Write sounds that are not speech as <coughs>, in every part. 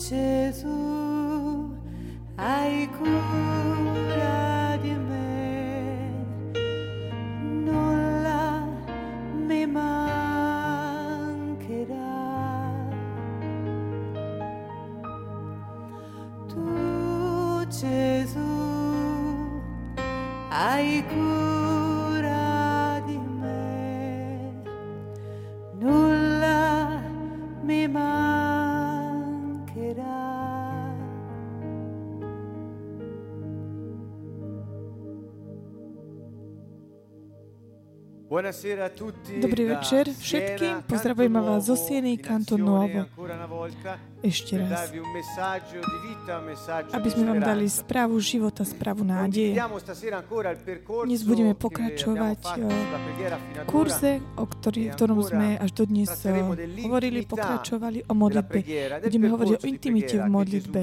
Gesù, hai cura Dobrý večer všetkým. Pozdravujeme vás zo Sieny, azione Nuovo. Ešte raz. Aby sme vám dali správu života, správu nádeje. Dnes budeme pokračovať fatto eh, kurze, o ktorý, v ktorom sme až dodnes eh, hovorili, pokračovali o modlitbe. Budeme hovoriť o intimite v modlitbe.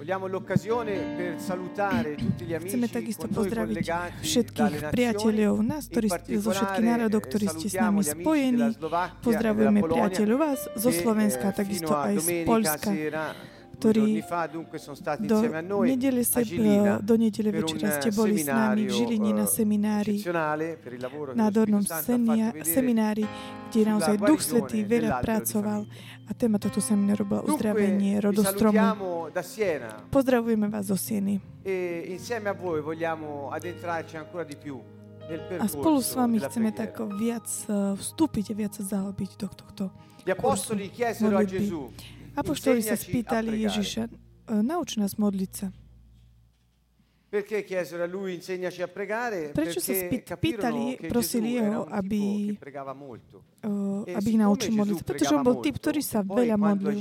Gesù ci suggerisce. Vogliamo l'occasione per salutare tutti gli amici Chceme takisto pozdraviť všetkých priateľov nás, ktorí, zo všetkých národov, eh, ktorí ste s nami spojení. e Pozdravujeme priateľov vás zo che, Slovenska, eh, takisto aj z Polska, ktorí stati do nedele, se, do nedele večera un ste boli s nami v Žiline na eh, seminári, nádornom senia, seminári, kde naozaj Duch Svetý veľa pracoval a téma tohto semináru bola uzdravenie rodostromu. Pozdravujeme vás zo Sieny. a spolu s vami chceme tak viac eh, vstúpiť a viac sa zahlbiť do tohto. Gli apostoli chiesero a modlitby. Apoštoli sa spýtali. Ježiša, "E, nauč nás modliť sa. Perché chiesero a lui insegnaci a pregare? Prečo sa spýt- pýtali, prosili jeho, aby-. Uh, aby ich naučil modliť. Pretože on bol typ, ktorý sa veľa modlil.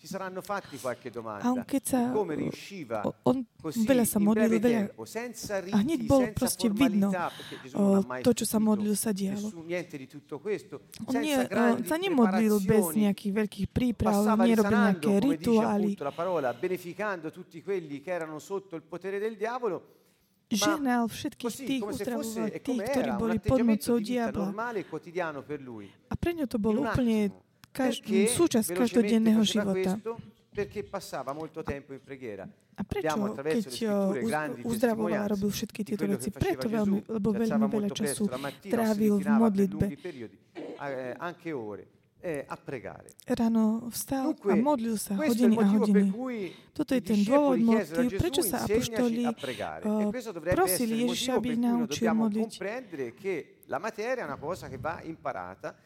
Si saranno fatti qualche domanda. Sa... Come riusciva On così veľa sa modlil, veľa... tempo, senza riti, A hneď bolo senza proste vidno o, to, čo sa modlil, sa dialo. nessun- niente di tutto questo, On nie, sa nemodlil bez nejakých veľkých príprav, nerobil nejaké come dice rituály. appunto la parola, beneficando tutti quelli che erano sotto il potere del diavolo, Ženal všetkých così tých, come se uzdravoval fosse tých, ktorí boli pod mocou diabla. normale e quotidiano per lui. A pre ňo to bolo úplne attimo. kaž- Perché súčasť každodenného života. Perché passava molto tempo in preghiera. A prečo, keď uzdravoval robil všetky tieto veci? Preto veľmi, lebo veľmi veľa času trávil v modlitbe. eh, eh, a pregare. Ráno vstal a modlil sa hodiny a hodiny. cui Toto je ten dôvod, motiv, prečo sa "Insegnaci apoštoli e dovrebbe prosili Ježiša, aby ich naučil modliť. La materia è una cosa che va imparata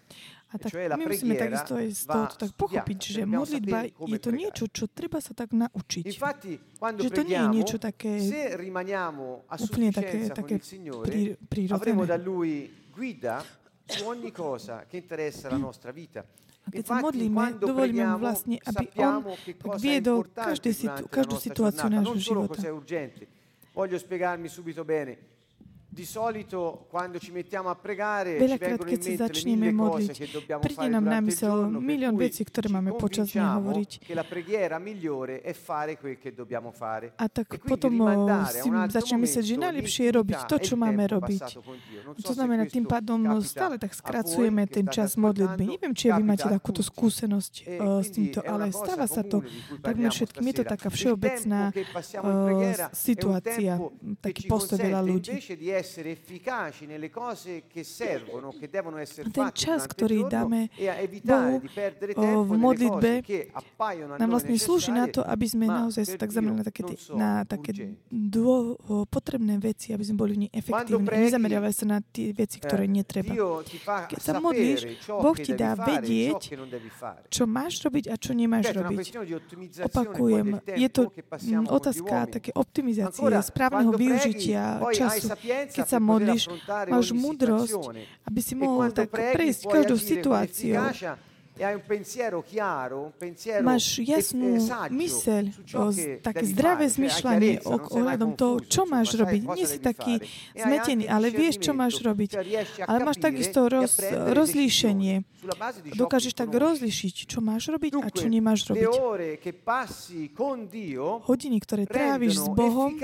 A tak cioè la preghiera z va tohoto tak pochopiť, že modlitba je to niečo, čo treba sa tak naučiť. Infatti, quando Že to nie je niečo také se rimaniamo a úplne také, také con il Signore, prí- avremo da. Lui guida su ogni cosa che interessa la nostra vita. A keď sa modlíme, dovolíme mu vlastne, aby on tak viedol každý situ, každú situáciu nášho života. Voglio spiegarmi subito bene. Veľakrát, keď sa začneme modliť, príde nám na mysel milión vecí, ktoré máme počas dňa hovoriť. che la preghiera migliore è fare quel che dobbiamo fare. A tak potom si začneme myslieť, že najlepšie je robiť to, čo máme robiť. To znamená, tým pádom stále tak skracujeme ten čas modlitby. Neviem, či vy máte takúto skúsenosť uh, s týmto, ale stáva sa to takmer všetkým. Je to taká všeobecná uh, situácia, taký postoj veľa ľudí. Invece di essere efficaci nelle cose che servono, che devono essere Ten fatte čas, ktorý dáme a evitare Bohu di perdere o, tempo v modlitbe, a nám vlastne slúži na to, aby sme naozaj sa tak zamerali na také, na také dô, potrebné veci, aby sme boli v nej efektívni. preghi, Nezameriavali sa na tie veci, ktoré netreba. Keď sa modlíš, Boh ti dá vedieť, čo máš robiť a čo nemáš robiť. Opakujem, je to otázka také optimizácie, správneho využitia času. Keď sa modlíš, máš múdrosť, aby si E mohol tak prejsť každou situáciou. e Máš jasnú myseľ, také zdravé zmyšľanie ohľadom toho, čo máš robiť. Nie si taký. E zmetený, ale vieš, čo máš robiť. Ale máš takisto roz, rozlíšenie. Dokážeš tak rozlišiť, čo máš robiť a čo nemáš robiť. Hodiny, ktoré tráviš s Bohom,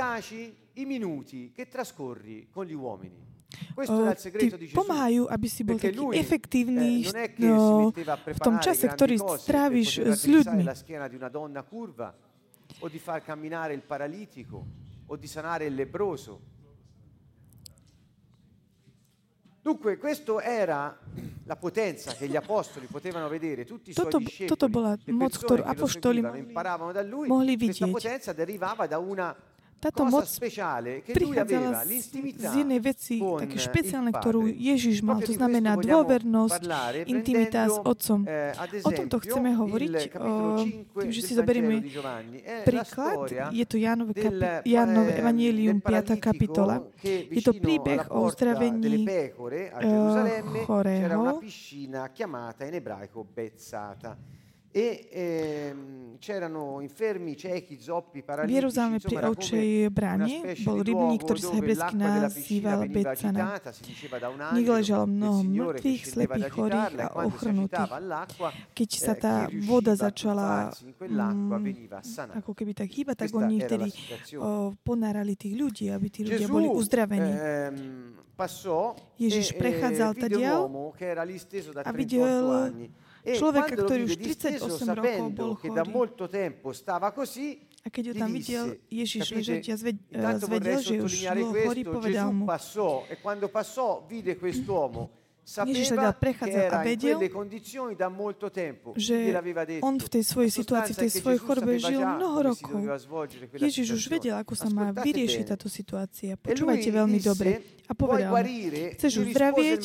i minuti che trascorri con gli uomini. Questo era o, il ti segreto di Gesù. pomáhajú, aby si bol Perché taký lui, efektívny eh, non è che si no, metteva a v tom preparare čase, grandi ktorý cose per stráviš poter s raddrizzare ľuďmi. la schiena di una donna curva o di far camminare il paralitico o di sanare il lebbroso. Dunque, questo era la potenza che gli apostoli potevano vedere, tutti i suoi Toto- discepoli, toto bola le moc, persone ktorú che lo apoštoli seguivano, mohli- imparavano da lui. mohli Questa vidieť. potenza derivava da una Táto moc prichádzala z, jednej veci, také špeciálne, ktorú. Ježiš mal. To znamená dôvernosť, intimita s Otcom. eh, O tomto chceme hovoriť, 5 tým, že si zoberieme príklad. Je to Jánové, kapi- Jánové eh, Evangelium, del 5. paralitico kapitola. Je to príbeh o uzdravení eh, chorého. E ehm, c'erano infermi, ciechi, zoppi, V paralitici, Jeruzaleme insomma pri ovčej specie bol rybník, ktorý sa hebrejsky nazýval Becana. V angelo ležalo mnoho mŕtvych, slepých, chorých a e ochrnutých. Keď sa tá voda začala mm, ako keby tak hýbať, tak oni vtedy la situazione. o, ponárali tých ľudí, aby tí ľudia boli uzdravení. ehm, Ježiš e, prechádzal e tadiaľ da a 38 videl. E človeka, quando lo ktorý vide už disteso, 38 rokov bol sapendo che da chorý. molto tempo stava così, A keď ho gli tam disse, videl Ježiš capite? ležať a zved, eh, Intanto vorrei zvedel, že už sottolineare bol chorý, questo, povedal Gesù mu, Ježiš che prechádzal a vedel, že on v tej svojej situácii, v tej svojej chorobe žil mnoho rokov. Ježiš už vedel, ako sa má vyriešiť táto situácia. E Počúvajte veľmi dobre. A povedal chceš uzdravieť?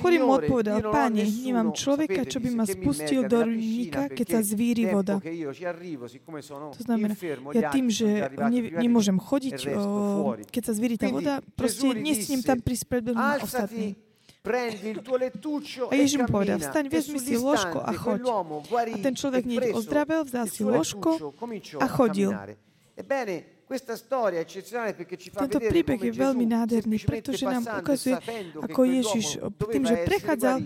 Chorý mu odpovedal, páne, nemám človeka, čo by ma spustil do rybníka, keď sa zvíri voda. To znamená, ja tým, že ne, nemôžem chodiť, e o, fuori. keď sa zvíri tá voda, proste disse, tam prísť pred ma ostatní. Alzati, prendi il tuo lettuccio A e Ježiš mu povedal, vstaň, E vezmi si ložko a choď. A ten človek hneď ozdravel, vzal si ložko a chodil. Tento príbeh je veľmi nádherný, pretože nám ukazuje, ako Ježiš tým, že prechádzal,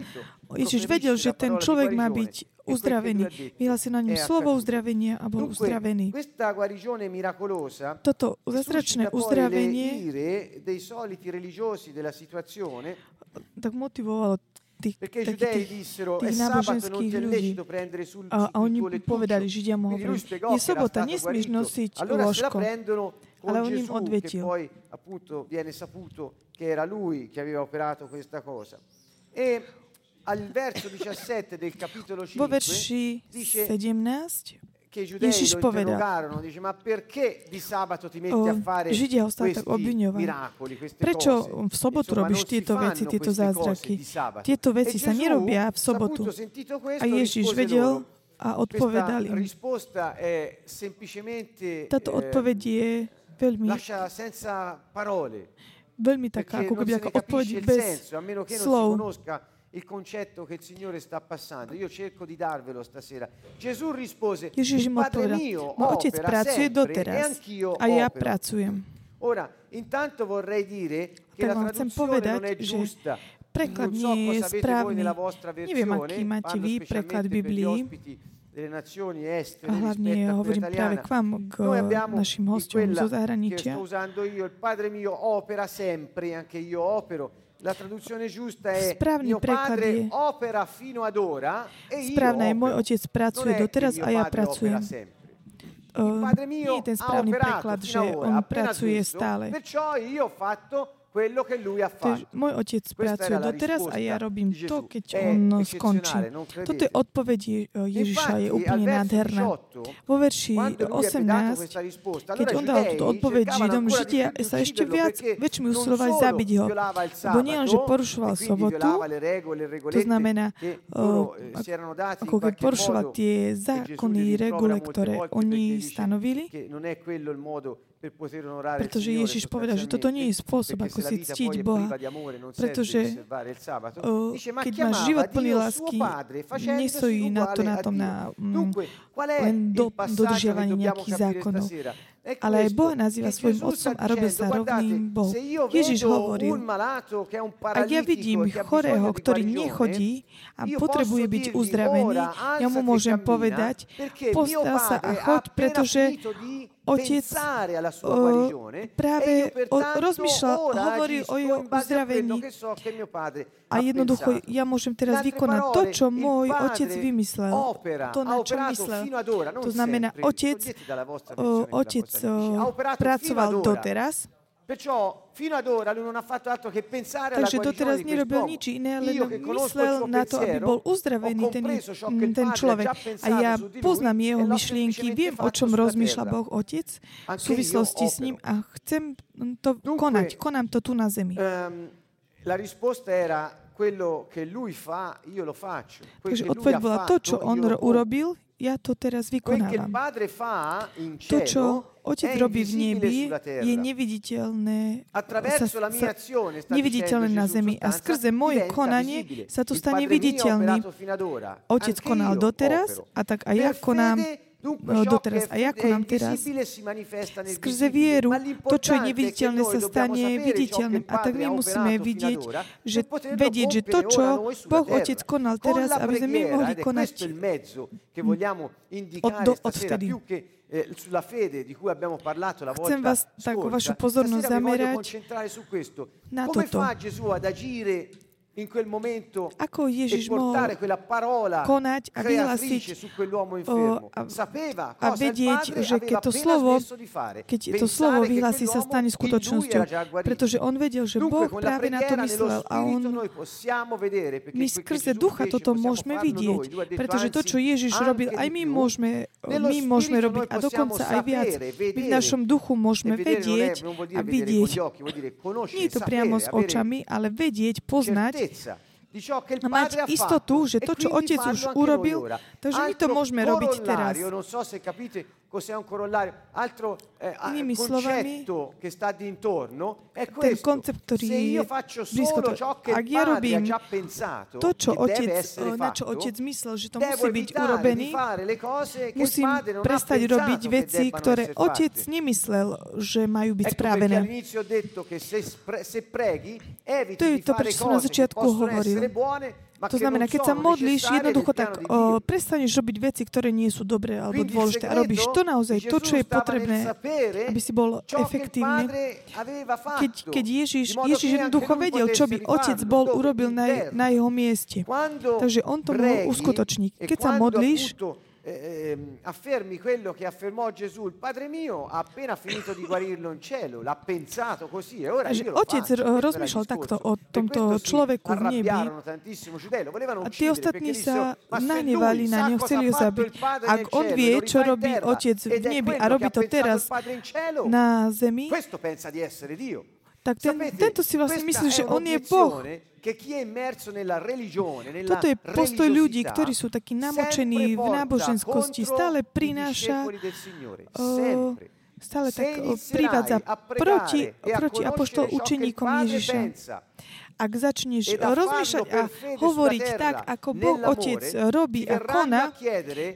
Ježiš vedel, že ten človek má byť uzdravený. Vyhlásil na ňom slovo uzdravenia a bol uzdravený. Toto zázračné uzdravenie tak motivovalo tých, perché i giudei tých, dissero tých non náboženských ľudí. lecito prendere sul, A, a oni povedali, Židia mu hovorili, je sobota, nesmieš nosiť allora se la ložko. prendono con Ale on im odvetil. poi appunto viene saputo che era lui che aveva operato questa cosa e al verso 17 del capitolo Vo 5 verši dice 17 che i giudei Ježiš povedal, interrogarono, dice ma perché di sabato ti metti o, a fare Židia ho questi tak obviňovali. Prečo v sobotu robíš tieto veci, tieto zázraky? Tieto E veci sa Gesù, nerobia v sobotu. A Ježiš rispose vedel a odpovedal im. risposta è semplicemente Táto odpoveď je veľmi, veľmi taká, ako keby ako odpoveď bez slov. Il concetto che il Signore sta passando io cerco di darvelo stasera Gesù rispose Ježiš Padre odpovedal, mio môj otec opera pracuje sempre e doteraz anch'io a ja opero pracujem. Ora, intanto vorrei dire che la vám chcem traduzione non è že giusta. preklad non so nie je cosa avete voi správny. nella vostra Neviem, versione, aký máte parlo vy specialmente preklad per gli Biblii. ospiti delle nazioni estere A hlavne rispetto a quella hovorím práve italiana. k vám, k Noi abbiamo našim in hosťom quella zo che zahraničia. sto usando io, il Padre mio opera sempre, anche io opero. La traduzione giusta è Správny mio preklad padre je opera fino ad ora e io Správne je, môj otec pracuje doteraz a ja pracujem. Uh, nie je ten správny preklad, že on pracuje stále. perciò io ho fatto fatto. môj otec pracuje doteraz a ja robím to, keď È on skončí. credete? Toto je odpoveď Je- Ježiša, je úplne nádherná. 18, Vo verši quando lui ebbe dato 18 questa risposta, keď on dal túto odpoveď Židom, Židia sa ešte viac, väčšmi usilovali zabiť ho. Lebo nie že porušoval e sobotu, le to znamená, eh, ako keď porušoval tie e zákony, regule, ktoré oni stanovili, pretože Ježiš povedal, že toto nie je spôsob, ako si ctiť Boha. Pretože ma keď máš život plný lásky, nestojí na to na tom na è len do, dodržiavaní nejakých zákonov. Ale aj Boha nazýva svojim otcom a robí sa rovným Bohu. Ježiš hovoril, ak ja vidím chorého, ktorý nechodí a potrebuje byť uzdravený, ja mu e môžem povedať, postav sa a choď, appena pretože otec e práve o- rozmýšľal, hovoril o jeho uzdravení. A jednoducho ja môžem teraz vykonať to, čo môj otec vymyslel. To, na čo myslel. To znamená, otec, otec pracoval doteraz, Perciò fino ad ora lui non ha fatto altro che pensare alla takže doteraz nerobil nič iné, len myslel na to, aby bol uzdravený ten, ten človek. A ja poznám e jeho l'ho myšlienky, viem, o čom rozmýšľa. Boh Otec v súvislosti s ním a chcem to konať. Konám to tu na zemi. Ehm, la risposta era quello che lui fa, io lo faccio. Takže odpoveď bola to, čo on urobil, ja to teraz vykonávam. To, čo Otec robí v nebi, je neviditeľné, sa, sa, neviditeľné na zemi. A skrze moje konanie sa to stane viditeľný. Otec konal doteraz a tak aj ja konám no, doteraz a ja è konám teraz. Skrze vieru, to, čo je neviditeľné, sa stane viditeľným. A tak my musíme vidieť, že vedieť, že to, čo Boh. Otec konal teraz, aby sme my mohli konať indicare do- stasera, odvtedy. più che eh, sulla fede di cui abbiamo parlato la Chcem vás tak scorsa, vašu pozornosť voglio zamerať concentrare su questo. na Come toto. fa Gesù ad agire in quel momento Ako e Ježiš mohol quella parola konať a infermo? a, vedieť, že keď to slovo, keď to slovo che vyhlási, sa stane skutočnosťou. Pretože on vedel, že Boh práve na to myslel a on my skrze ducha toto môžeme vidieť, pretože to, čo Ježiš robil, aj my môžeme, Nello my môžeme robiť a dokonca aj viac. My v našom duchu E môžeme è, vedieť a vidieť. Nie je to priamo s očami, ale vedieť, poznať ricchezza a mať istotu, že to, čo Otec už urobil, takže my to môžeme robiť teraz. Inými slovami, ten koncept, ktorý je blízko to, ak ja robím to, čo otec, na čo otec myslel, že to musí byť il musím prestať robiť veci, ktoré otec nemyslel, že majú byť eviti To je to, prečo som na začiatku hovoril. To znamená, keď sa modlíš, jednoducho tak o, prestaneš robiť veci, ktoré nie sú dobré alebo dôležité a robíš to naozaj, to, čo je potrebné, aby si bol efektívny. Keď, keď Ježiš, Ježiš jednoducho vedel, čo by otec bol urobil na, na jeho mieste. Takže on to mohol uskutočniť. e Keď sa modlíš, eh, ehm, affermi quello che affermò Gesù, il Padre mio ha appena finito di guarirlo in cielo, l'ha pensato così e ora Takže io lo otec faccio. ro- Questo era il rozmýšľal takto discorso. o Per tomto questo si človeku v nebi. arrabbiarono tantissimo giudei, lo volevano A tí uccidere ostatní perché sa dissero, "Ma se nahnevali lui na sa ňo, cosa chceli ha ho fatto zabiť. il Padre Ak nel on cielo, vie, lo čo rifà in robí terra, otec v ed è nebi a quello robí che to ha pensato teraz il Padre in cielo, na zemi, tak ten, Sapete, tento si vlastne myslí, že on je Boh. Toto je postoj ľudí, ktorí sú takí namočení v náboženskosti. Stále prináša, stále tak privádza proti, e proti apoštol učeníkom Ježiša. Ak začneš a rozmýšľať a hovoriť tak, ako Boh Otec robí a koná,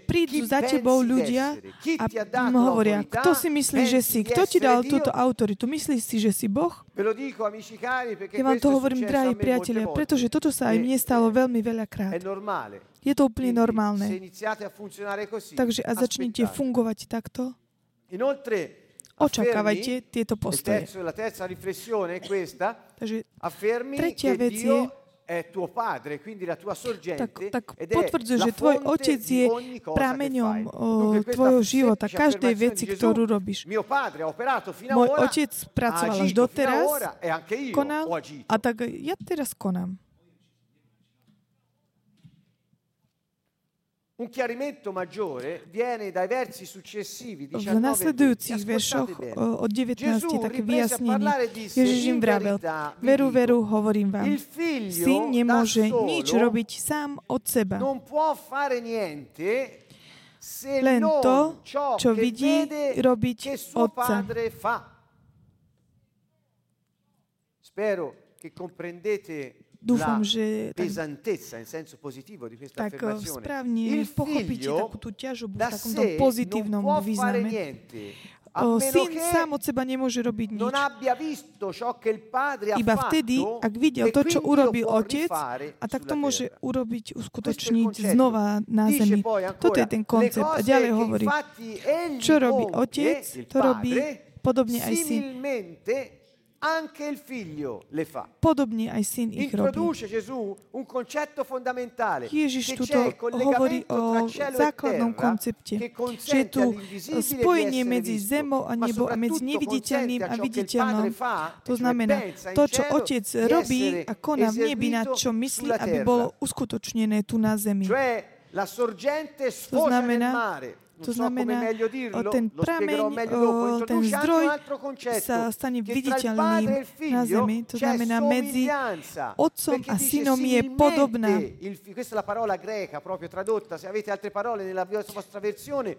prídu za tebou ľudia a hovoria, kto si myslí, že si, kto ti dal túto autoritu, myslíš si, že si Boh? Ja vám to hovorím, drahí priatelia, pretože toto sa aj E- mne stalo e- veľmi veľakrát. Je to úplne normálne. Takže a začnite fungovať takto, Inoltre, očakávajte tieto postoje. Takže Tretia vec je- è tuo padre, quindi la tua sorgente, tak, tak potvrdzuje, že tvoj otec je prameňom o, tvojho života, každej veci, ktorú robíš. Môj otec pracoval až doteraz, e konal a tak ja teraz konám. Un chiarimento maggiore viene dai versi successivi, V 19 20. nasledujúcich veršoch od 19 Gesù také riprese a vyjasnenie. parlare e disse, Ježiš im "In vravel, veru, veru, hovorím vám, Il figlio syn nemôže nič robiť sám od seba. non può fare niente se Len to, ciò čo vidí vede robiť otca. padre fa. Spero che comprendete Dúfam, že tak, pesantezza in senso positivo di questa tak affermazione. správne pochopíte takú tú ťažobu v takomto pozitívnom význame. a O, syn sám od seba nemôže robiť nič. Iba vtedy, ak videl to, čo urobil otec, a tak to môže urobiť, uskutočniť znova na zemi. Toto je ten koncept. A ďalej hovorí, čo robí otec, to robí podobne aj syn. Anche il figlio le fa. Podobne aj syn ich robí. Introduce Gesù un concetto fondamentale Ježiš il hovorí o e základnom koncepte, že je tu spojenie medzi zemou a nebo a medzi neviditeľným a viditeľnom. Padre fa, To znamená, to, čo otec robí a koná v nebi, na čo myslí, aby bolo uskutočnené tu na zemi. Sfocia znamená- To znamená, o dirlo, ten prameň, o ten zdroj un altro concetto, sa stane viditeľným e na figlio zemi. To znamená, medzi otcom a synom je podobná. questa è la parola greca proprio tradotta, se avete altre parole nella vostra versione,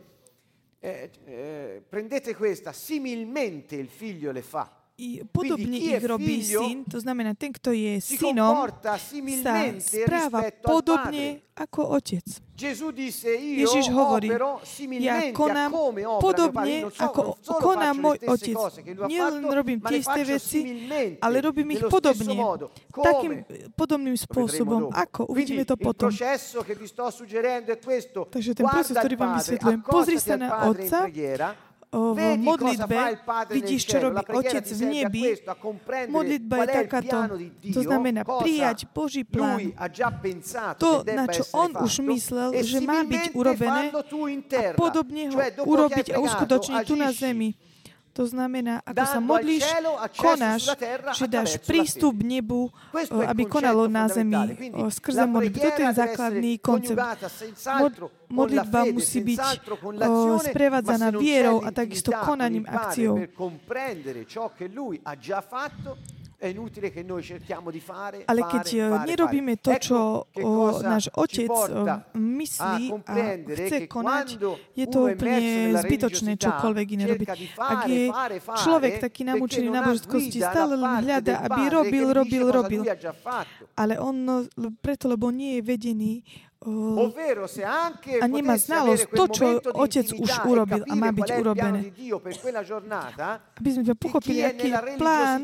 eh, eh, prendete questa, similmente il figlio le fa. I podobne ich robí syn, to znamená, ten, kto je synom, sa správa podobne ako otec. Ježiš hovorí, ja konám podobne, ako koná môj otec. Nielen robím tie isté veci, ale robím ich podobne. Takým Come? podobným spôsobom. Ako? Uvidíme to potom. Takže ten proces, ktorý vám vysvetľujem, pozri sa na otca, v modlitbe, vidíš, čo robí otec v nebi. Modlitba je takáto. To znamená prijať Boží plán. To, na čo on už myslel, e že má byť urobené a podobne ho urobiť a uskutočniť tu na zemi. To znamená, ako sa modlíš, konáš, že dáš prístup nebu, il aby konalo na zemi o, skrze modlitbu. Toto je základný koncept. Mod- modlitba musí byť o, l'azione, sprevádzaná vierou a takisto konaním akciou. Ale keď eh, nerobíme to, čo cosa náš otec porta myslí a chce konať, je to úplne zbytočné čokoľvek iné robiť. Ak je fare, fare, človek taký namúčený náboženskosti, stále len hľada, aby robil, robil, robil. Ale on, no, preto, lebo nie je vedený a nemá znalosť to, čo otec už e urobil a má byť urobené. Aby sme chi pochopili, aký je plán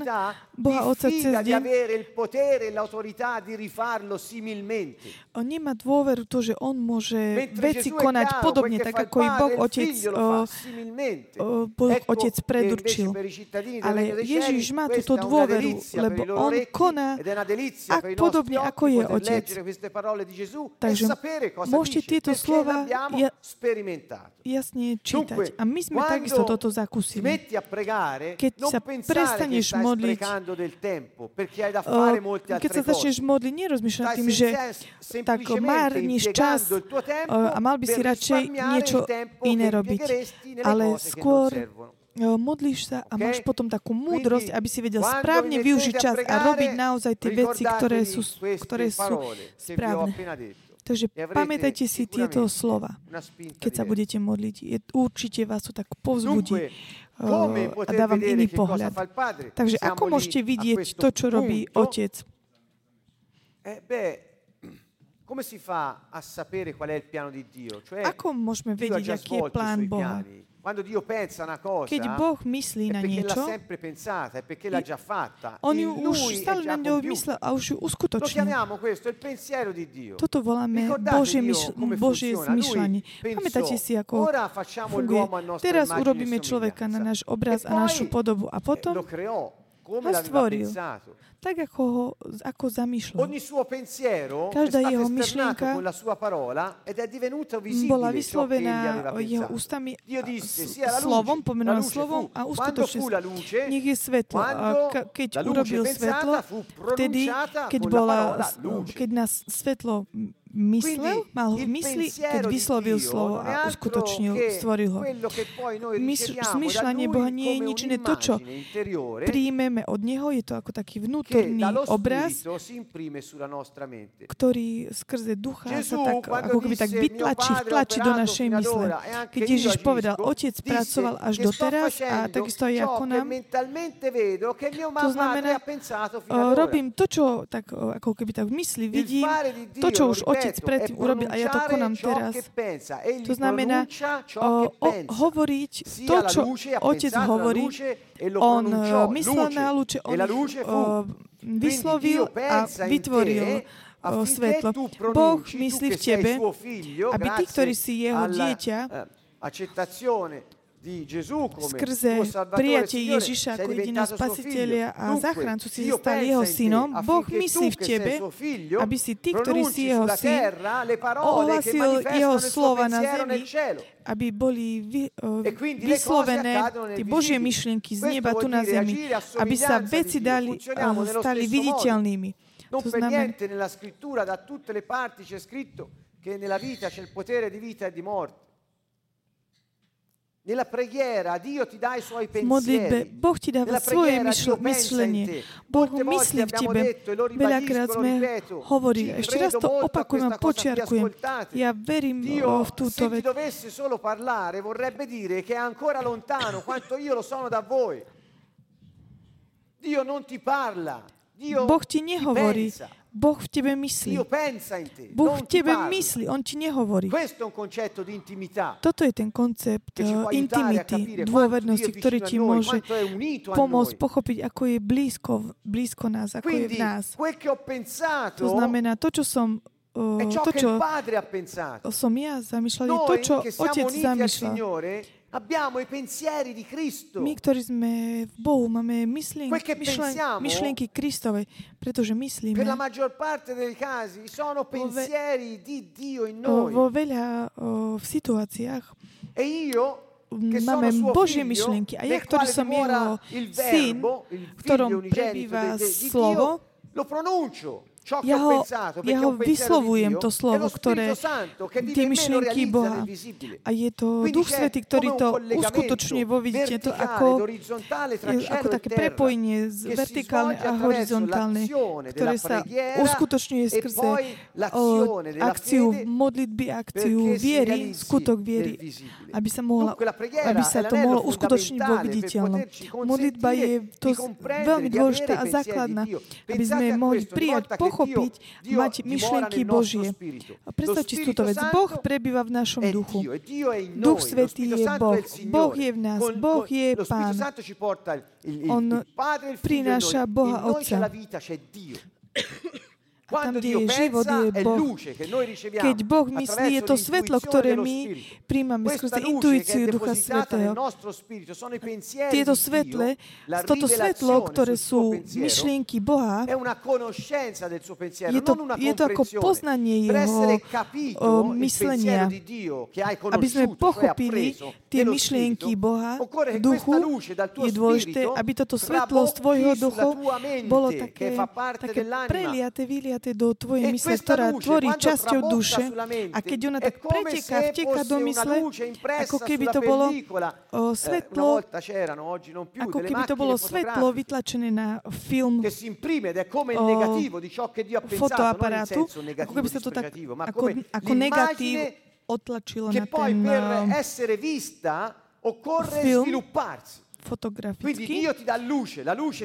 Boha Otca cez deň. On nemá dôveru to, že on môže veci konať podobne, tak ako i Boh Otec, Boh Otec predurčil. Ale Ježiš má túto dôveru, lebo on koná ak podobne ako je Otec. Takže môžete tieto slova jasne čítať. A my sme takisto toto zakúsili. Keď sa prestaneš modliť, keď sa začneš modliť, nerozmýšľaj nad tým, že tak márniš čas a mal by si radšej niečo iné robiť. Ale skôr modlíš sa a máš potom takú múdrosť, aby si vedel správne využiť čas a robiť naozaj tie veci, ktoré sú, ktoré sú správne. Takže pamätajte si tieto slova, keď sa budete modliť. Je, určite vás to tak povzbudí a poter dávam iný pohľad. Takže ako môžete a vidieť to, čo robí otec? Eh, come si fa a sapere qual è il piano di Dio? Cioè, Ako môžeme vedieť, aký je plán Boha? Quando Dio pensa una cosa, Keď Boh myslí na niečo, pensata, è perché l'ha già fatta. on ju už stále na ňou myslel a už ju uskutočnil. Toto voláme Božie, Božie zmyšľanie. Pamätáte si, ako funguje. Teraz e urobíme človeka na náš obraz E a našu podobu. A eh, potom, ho stvoril. tak ako ho ako zamýšľal, Ogni suo pensiero Každá è stato jeho myšlienka con la sua parola ed è divenuto bola vyslovená jeho ústami slovom, luce slovom a Quando uskutočnil nech je svetlo. A keď la luce urobil svetlo, vtedy, keď, bola, keď nás svetlo myslel, mal v il mysli, keď vyslovil slovo a uskutočnil, stvoril ho. lui Boha nie je nič iné. To, čo príjmeme od Neho, je to ako taký vnútorný obraz, ktorý skrze ducha sa tak, ako keby tak disse, "Mio vytlačí, vtlačí do našej mysle. e Keď Ježiš agisco", povedal, Otec pracoval až che do sto teraz a takisto aj ja konám. To znamená, ora. robím to, čo tak, o, ako keby tak v mysli vidím, to, čo už Otec Otec predtým urobil a ja to konám teraz. To znamená o, o, hovoriť to, čo Otec hovorí, e on uh, myslel na luce, E on uh, Quindi vyslovil a vytvoril affinché svetlo. Boh myslí v tebe, aby grazie ktorý si jeho dieťa, skrze prijatie Ježiša ako jediného spasiteľa a záchrancu si stal jeho synom, Boh myslí v tebe, aby si ty, ktorý si jeho syn, ohlasil jeho slova na zemi, aby boli vy, uh, vyslovené tie Božie myšlienky z neba tu na zemi, aby sa veci dali, uh, stali viditeľnými. Non per niente nella scrittura da tutte le parti c'è scritto che nella vita c'è il potere di vita e di morte. Modlitbe. Boh ti dáva svoje preghiera myšl- myslenie. Boh myslí v tebe. e Veľakrát sme hovorili, ešte raz to opakujem a počiarkujem. Ja verím Dio, v túto se ti vec. dovesse solo parlare, vorrebbe dire che è ancora lontano quanto io lo sono da voi. Dio non ti parla, Dio Boh ti nehovorí. pensa. Boh v tebe myslí. Boh v tebe myslí, on ti nehovorí. Toto je ten koncept capire intimity, dôvernosti, ktorý ti môže pomôcť pochopiť, ako je blízko, blízko nás, ako je v nás. To znamená, to, čo som, ciò to, čo som ja zamýšľal, je to, čo Otec zamýšľal. Abbiamo i pensieri di Cristo. My, ktorí sme v Bohu, máme myšlien, Quel che myšlen, pensiamo- myšlienky Kristovej, pretože myslíme Per la maggior parte dei casi sono pensieri di Dio in noi. vo veľa o, v situáciách E io máme Božie myšlienky. A ja, ktorý som jeho il syn, verbo, il v ktorom prebýva slovo, lo pronuncio. Ja ho ja ho vyslovujem to slovo, lo ktoré tie myšlienky Boha. A je to Duch Svetý, ktorý to uskutočňuje vo vidíte to ako, cielo ako e také prepojenie vertikálne a horizontálne, ktoré sa uskutočňuje e skrze o, akciu modlitby, akciu viery, skutok viery, aby sa, mohla, aby sa to mohlo uskutočniť vo viditeľnom. Modlitba je to veľmi dôležitá a základná, aby sme mohli prijať, pochopiť, mať myšlienky nostro Božie. predstavte si túto vec. Boh prebýva v našom duchu. Duch Svetý je Boh. Boh je v nás. Boh je Pán. On prináša. Boha Otca. Tam, kde je život, je Boh. Keď Boh myslí, je to svetlo, ktoré my príjmame skrze intuíciu Ducha Svetého. Tieto svetle, toto svetlo, ktoré sú myšlienky Boha, je to, je to ako poznanie jeho o, myslenia. aby sme pochopili tie myšlienky Boha v duchu, je dôležité, aby toto svetlo z tvojho duchu bolo také, také preliate, vyliate do tvojej E mysle, ktorá tvorí časťou duše. a keď ona tak preteká, fosse do mysle, ako keby to bolo o, Eh, svetlo, ako keby to bolo svetlo vytlačené na film o, fotoaparátu, ako keby sa to tak ako, ako negatív otlačilo na ten occorre film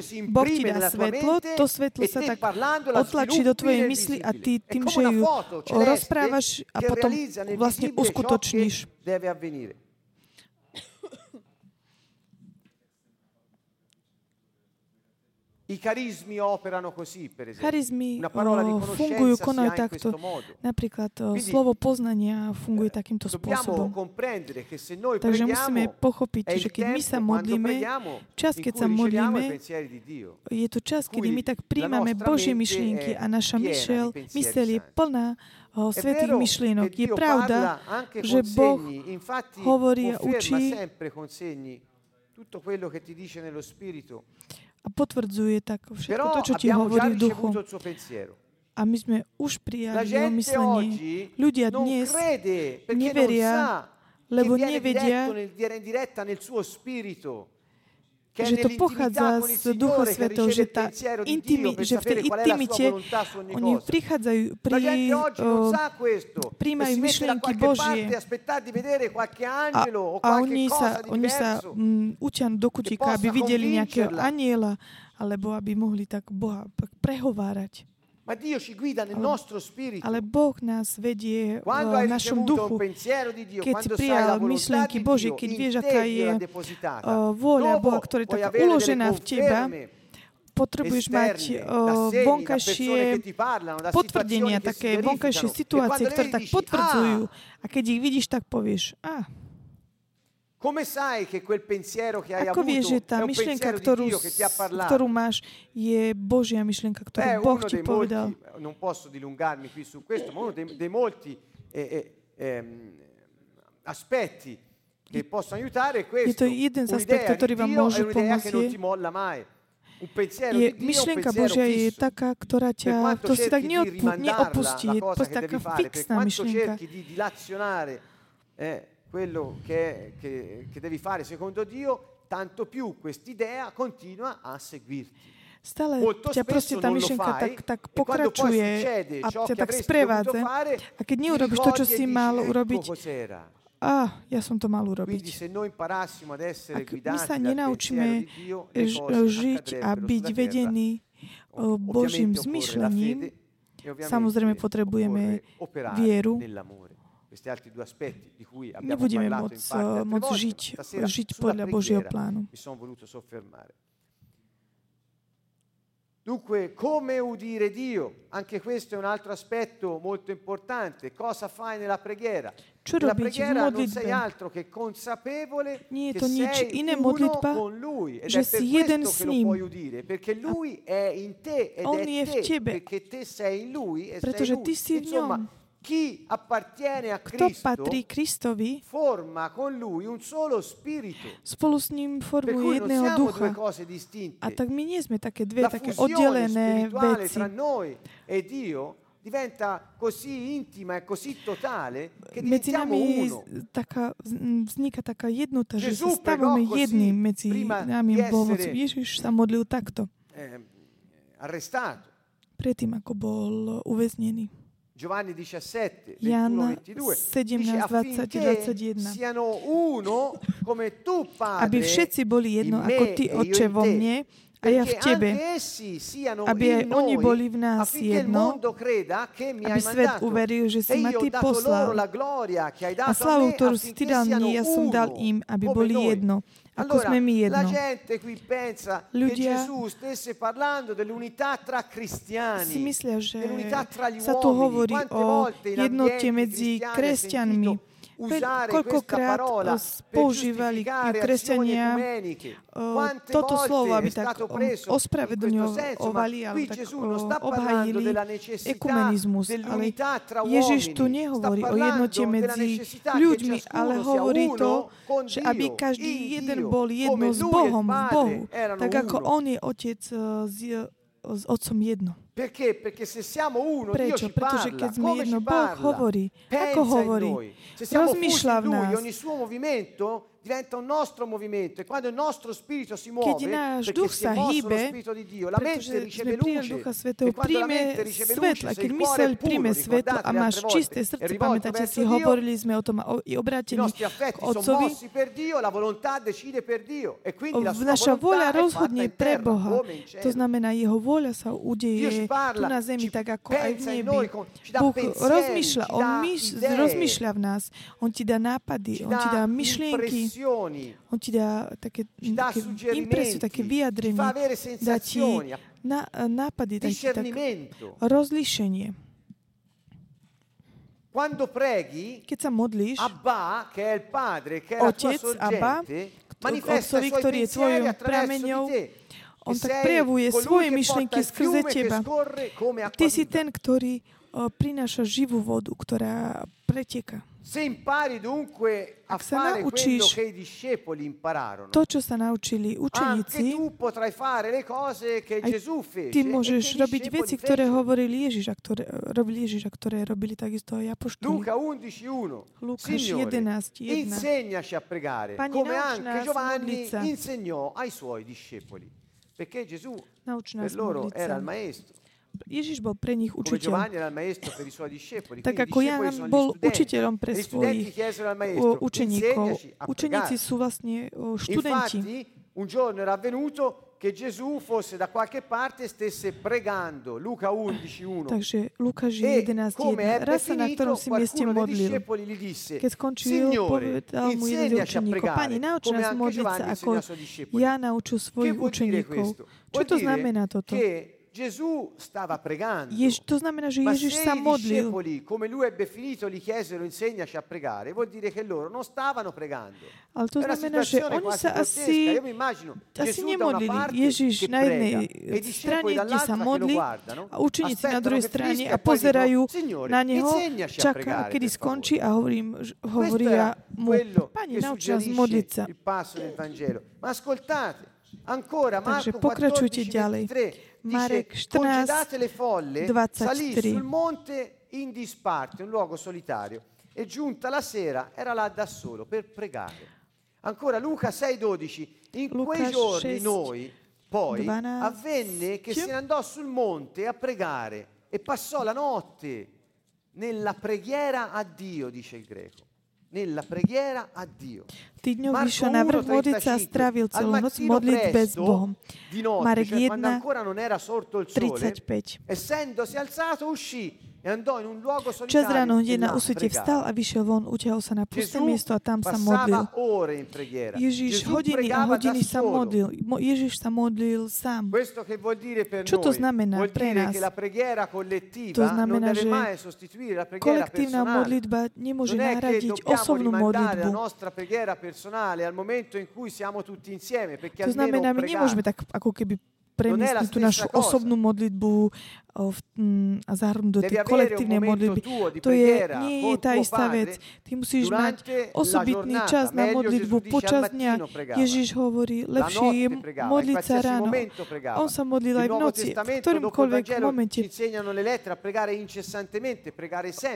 si Boh ti dá svetlo, to svetlo e sa tak otlačí do tvojej mysli a ty tým, že ju rozprávaš a potom vlastne uskutočníš. I carismi operano così, per esempio. Charizmy Una parola di o, fungujú, conoscenza si konajú takto. questo modo. Napríklad o, Quindi, slovo poznania funguje takýmto Dobbiamo spôsobom. comprendere che se noi Takže musíme pochopiť, že keď my sa modlíme, čas, keď sa modlíme, di je to čas, kedy my tak príjmame Božie myšlienky a naša di myšel, myseľ je plná o, svetých myšlienok. Je pravda, že Boh hovorí a učí tutto quello che ti dice nello spirito. A potvrdzuje tak všetko to, čo ti hovorí v duchu. A my sme už prijali jeho myslenie. Ľudia dnes neveria, lebo nevedia, že to pochádza z Ducha Svetého, riceve že, tá intimi, že v tej intimite oni prichádzajú, pri, e príjmajú myšlienky Božie. a, a oni sa, oni sa diverso. mm, utia do kutíka, aby videli nejakého aniela, alebo aby mohli tak Boha prehovárať. Ale- Boh nás vedie Quando v našom duchu. Keď si prijal myšlienky Božie, keď vieš, aká je uh, vôľa Boha, ktorá je delle uložená v teba, potrebuješ mať uh, persone vonkajšie potvrdenia, také vonkajšie. E situácie, ktoré tak dici, potvrdzujú. "Ah, A keď ich vidíš, tak povieš, a, Come sai che quel pensiero che hai ako vieš, že tá myšlienka, ktorú, ktorú máš, je Božia myšlienka, Beh, ktorú Boh uno ti povedal. molti, non posso dilungarmi qui su questo, ma uno dei, dei molti eh, eh, ehm, aspetti che possono aiutare è questo. to jeden z aspektov, ktorý vám môže pomôcť, je- ti molla mai. Un pensiero Je, di Dio è un myšlienka Božia je taká, ktorá ťa, si tak neodpu, neopustí, je proste taká fixná myšlienka. cerchi di dilazionare eh, quello che, che- che devi fare secondo Dio, tanto più quest'idea continua a seguirti. Stále Molto ťa proste tá myšlienka tak, tak pokračuje a ťa tak sprevádza. A keď neurobiš to, čo si mal "Ecco urobiť, a ja som to mal urobiť. Ak my sa nenaučíme žiť a byť vedení Božím ovviamente samozrejme potrebujeme vieru. Questi altri due aspetti di cui abbiamo nebudeme parlato môcť, in parte altre môcť volte, ma stasera žiť sulla preghiera mi sono voluto soffermare. Dunque, come udire Dio? Anche questo è un altro aspetto molto importante. Cosa fai nella preghiera? Čo Nella robiť v preghiera non sei altro che consapevole Nie che to sei uno modlitba, con Lui ed že è per jeden questo che lo ním. puoi udire, perché Lui è in te ed On è te, perché te sei in Lui e sei Pretože Lui. ty v Insomma. Chi appartiene a Kto Cristo patrí Kristovi, forma con Lui un solo spirito. spolu s ním formuje jedného ducha. A tak my nie sme také dve La také oddelené spirituale veci. tra noi e Dio diventa così intima e così totale che Medzi nami uno. taká, vzniká taká jednota, že sa stávame jedným medzi nami Bohom. Ježiš sa modlil takto, Eh, arrestato. predtým ako bol uväznený. Giovanni 17, 21, Jan 22 17, dice 20, affinché 21. siano uno come tu Padre Aby všetci boli jedno, ako Ty, e Otče, vo mne a ja v Tebe, aby aj oni boli v nás jedno, aby svet uveril, že E si ma io ho Ty poslal. A slavu, ktorú si Ty dal mne, ja som dal im, aby boli jedno, Allora, la gente qui pensa che Ľudia Gesù stesse parlando dell'unità tra Si cristiani, myslia, že dell'unità tra gli sa tu uomini. hovorí Quante o volte in jednote medzi kresťanmi. Koľkokrát používali kresťania toto slovo, aby tak ospravedlňovali, ma ale qui tak obhajili ekumenizmus. Ale Ježiš tu nehovorí o jednote medzi ľuďmi, ale hovorí to, že aby každý jeden bol jedno s Bohom, v Bohu. Tak ako on je otec s otcom jedno. Perché? Perché se siamo uno, Dio Prečo? ci Pretože parla. keď sme Come jedno, Boh hovorí. Pensa Ako hovorí? noi. Se siamo Rozmýšľa v Lui, nás. ogni suo movimento diventa un nostro movimento e quando il nostro spirito si muove, Keď náš perché duch sa hýbe, spirito di Dio, la pretože mente riceve sme prijali luce. Ducha Svetého, e la príjme svetla. Keď puro, príjme svetlo a máš čisté srdce, pamätáte verso si, Dio, hovorili sme o tom i obrátení nostri k affetti sono Otcovi. mossi per Dio, la volontà decide per Dio e quindi la sua Naša fatta rozhodne pre Boha. To znamená, jeho vôľa sa Dio udeje tu na zemi, tak ako aj v nebi. Boh rozmýšľa, on myš, rozmýšľa v nás. On ti dá nápady, on ti dá myšlienky, on ti dá také, také impresie, také vyjadrenie. Dá ti na, nápady, dá ti tak rozlíšenie. Quando preghi, Keď sa modlíš, Abba, che è il padre, che è la tua Otec, Abba, sorgente, k- manifesta Otcovi, ktorý je attraverso prameňou. On tak prejavuje svoje myšlienky skrze teba. Ty si ten, ktorý o, prináša živú vodu, ktorá preteka. Ak sa naučíš To, čo sa naučili učeníci, aj ty môžeš robiť veci, ktoré hovoril Ježiš, a ktoré, robili Ježiš, a ktoré robili takisto aj apoštoli. Luca 11.1 Lukáš Signore, 11:1. insegnaci a pregare Pani, come nauč nás modliť sa. Perché Gesù Nauč per loro modliť era il maestro Ježiš bol pre nich učiteľ. Tak ako gli bol učiteľom pre svojich učeníkov. Učeníci sú vlastne študenti. un giorno era avvenuto che Gesù fosse da qualche parte e stesse pregando. Luca 11:1. Takže Lukáš E 11.1. come ebbe Raz sa na finito, ktorom si mieste qualcuno dei modlil. discepoli gli disse, Keď skončil, Signore, povedal mu jeden z insegnaci a učeníkov, pregare, Pani, nauč come nás anche modliť sa, Giovanni ako insegnò ai suoi discepoli. ja naučil Che svojich vuol dire učeníkov. questo? Čo Vuol to dire znamená toto? che Gesù stava pregando. Jež, to znamená, že Ježiš sa modlil. discepoli, come lui ebbe finito, gli chiesero insegnaci a pregare, vuol dire che loro non stavano pregando. Ale to znamená, že oni sa asi, Io mi immagino asi nemodlili. Ježiš na jednej e strane, kde sa modlí a učeníci na druhej strane a e pozerajú dicono, "Signore, na neho, čaká, kedy skončí favore." a hovorím, hovoria mu, che nauč nás modliť sa. Takže pokračujte 14, ďalej. 23 Marek dice, 14, congedate le folle, salì 23. sul monte in disparte, un luogo solitario, e giunta la sera era là da solo per pregare. Ancora Luca 6,12, in Luca quei giorni 6, noi poi 12. avvenne che se ne andò sul monte a pregare e passò la notte nella preghiera a Dio, dice il greco. Nella preghiera a Dio. Marko vyšiel na vrch modliť sa a 1:35. strávil celú noc modlitbe s Bohom. Marek cioè quando 1, ancora non era sorto il sole, 35. essendosi alzato uscì e Čas ráno hneď na pregava. vstal a vyšiel von, utiahol sa na pusté miesto a tam sa modlil. Ježiš hodiny a hodiny sa modlil. Mo- Ježiš sa modlil sám. Čo to znamená pre nás? To znamená, že Kolektívna modlitba nemôže nahradiť osobnú modlitbu. To znamená, my nemôžeme tak ako keby premiestniť tú našu cosa. osobnú modlitbu v, mm, a zahrnúť do tej kolektívnej modlitby. To je, nie je tá istá vec. Ty musíš mať osobitný čas na modlitbu počas dňa. Ježiš hovorí, lepšie je modliť sa ráno. On sa modlil Il aj v noci, v Vangelo, momente.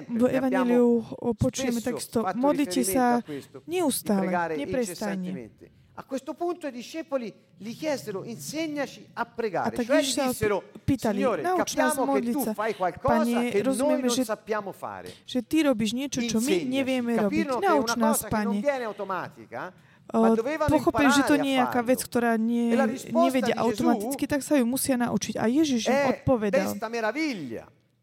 V Evangeliu počujeme takisto, modlite sa neustále, neprestane. A questo punto i discepoli gli chiesero insegnaci a pregare, tak cioè sa dissero pýtali, Signore nauč nás capiamo che modliť tu sa. fai qualcosa Pane, che noi rozumieme, non že, sappiamo fare. že ty robíš niečo, čo my nevieme robiť. Nauč una nás, cosa che non Pane. viene automatica, ma O, Pochopili, že to nie je a nejaká vec, ktorá nie, nevedia automaticky, tak sa ju musia naučiť. A Ježiš im È odpovedal.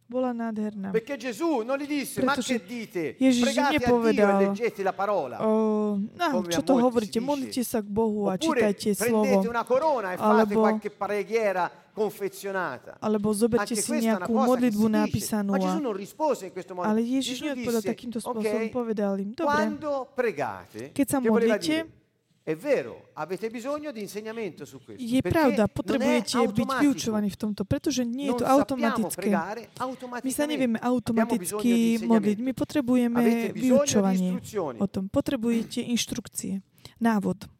Bola nádherná. Perché Gesù non gli disse, ma Pretože che dite? Ježiš Pregate a Dio e nepovedal, leggete la parola. O, no, Come čo a to molti hovoríte? dice. Modlite sa k Bohu a Oppure čítajte prendete slovo. una corona e fate Alebo- qualche preghiera confezionata. Alebo zoberte Anche si questa è una nejakú cosa che modlitbu dice. napísanú. Ma Gesù A... non rispose in questo modo. Ale Ježiš neodpovedal disse, takýmto ok, spôsobom. Povedal im, dobre, quando pregate, Keď sa che voleva modlíte, dire? Je pravda, potrebujete byť vyučovaní v tomto, pretože nie je to automatické. My sa nevieme automaticky modliť. My potrebujeme vyučovanie o tom. Potrebujete inštrukcie, návod.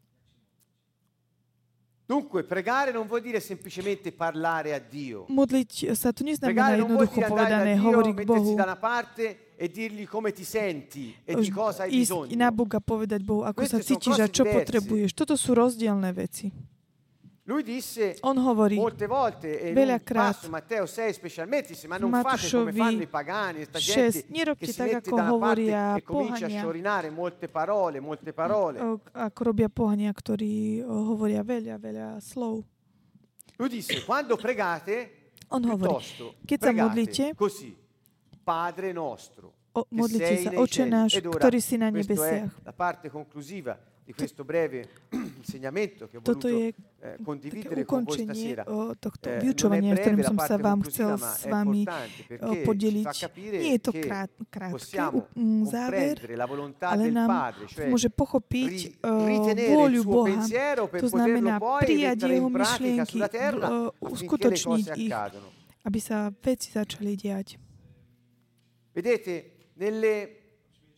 Dunque, pregare non vuol dire semplicemente parlare a Dio. Modliť sa Pregare neznamená jednoducho povedané hovoriť mettersi Bohu. da una parte e dirgli come ti senti e di cosa hai ísť na bisogno. Boga povedať Bohu, ako sa Queste sono cítiš a cose čo diverse. potrebuješ. Toto sú rozdielne veci. Lui disse On hovorí molte volte, e in un Veľakrát. passo, Matteo 6 specialmente, disse, ma non fate come Matúšovi fanno i pagani, sta 6, gente nerobte che si tak, mette ako da una parte hovoria e comincia a pohania. sciorinare molte parole, molte parole. o, ako robia pohania, ktorí o, hovoria veľa, veľa slov. Lui disse, quando pregate, On hovorí, piuttosto keď sa pregate modlíte, così, Padre nostro, o, sei sa, Oče náš, ktorý si na nebesiach. la parte conclusiva di questo breve <clears throat> insegnamento che ho Toto je také condividere con voi ukončenie tohto Eh, vyučovania, ktorým som sa vám chcel s vami podeliť. Nie je to krát, krátky mm, záver, ale nám Padre, cioè môže pochopiť vôľu Boha. To znamená prijať jeho myšlienky, uskutočniť ich, aby sa veci začali diať. Vedete, nelle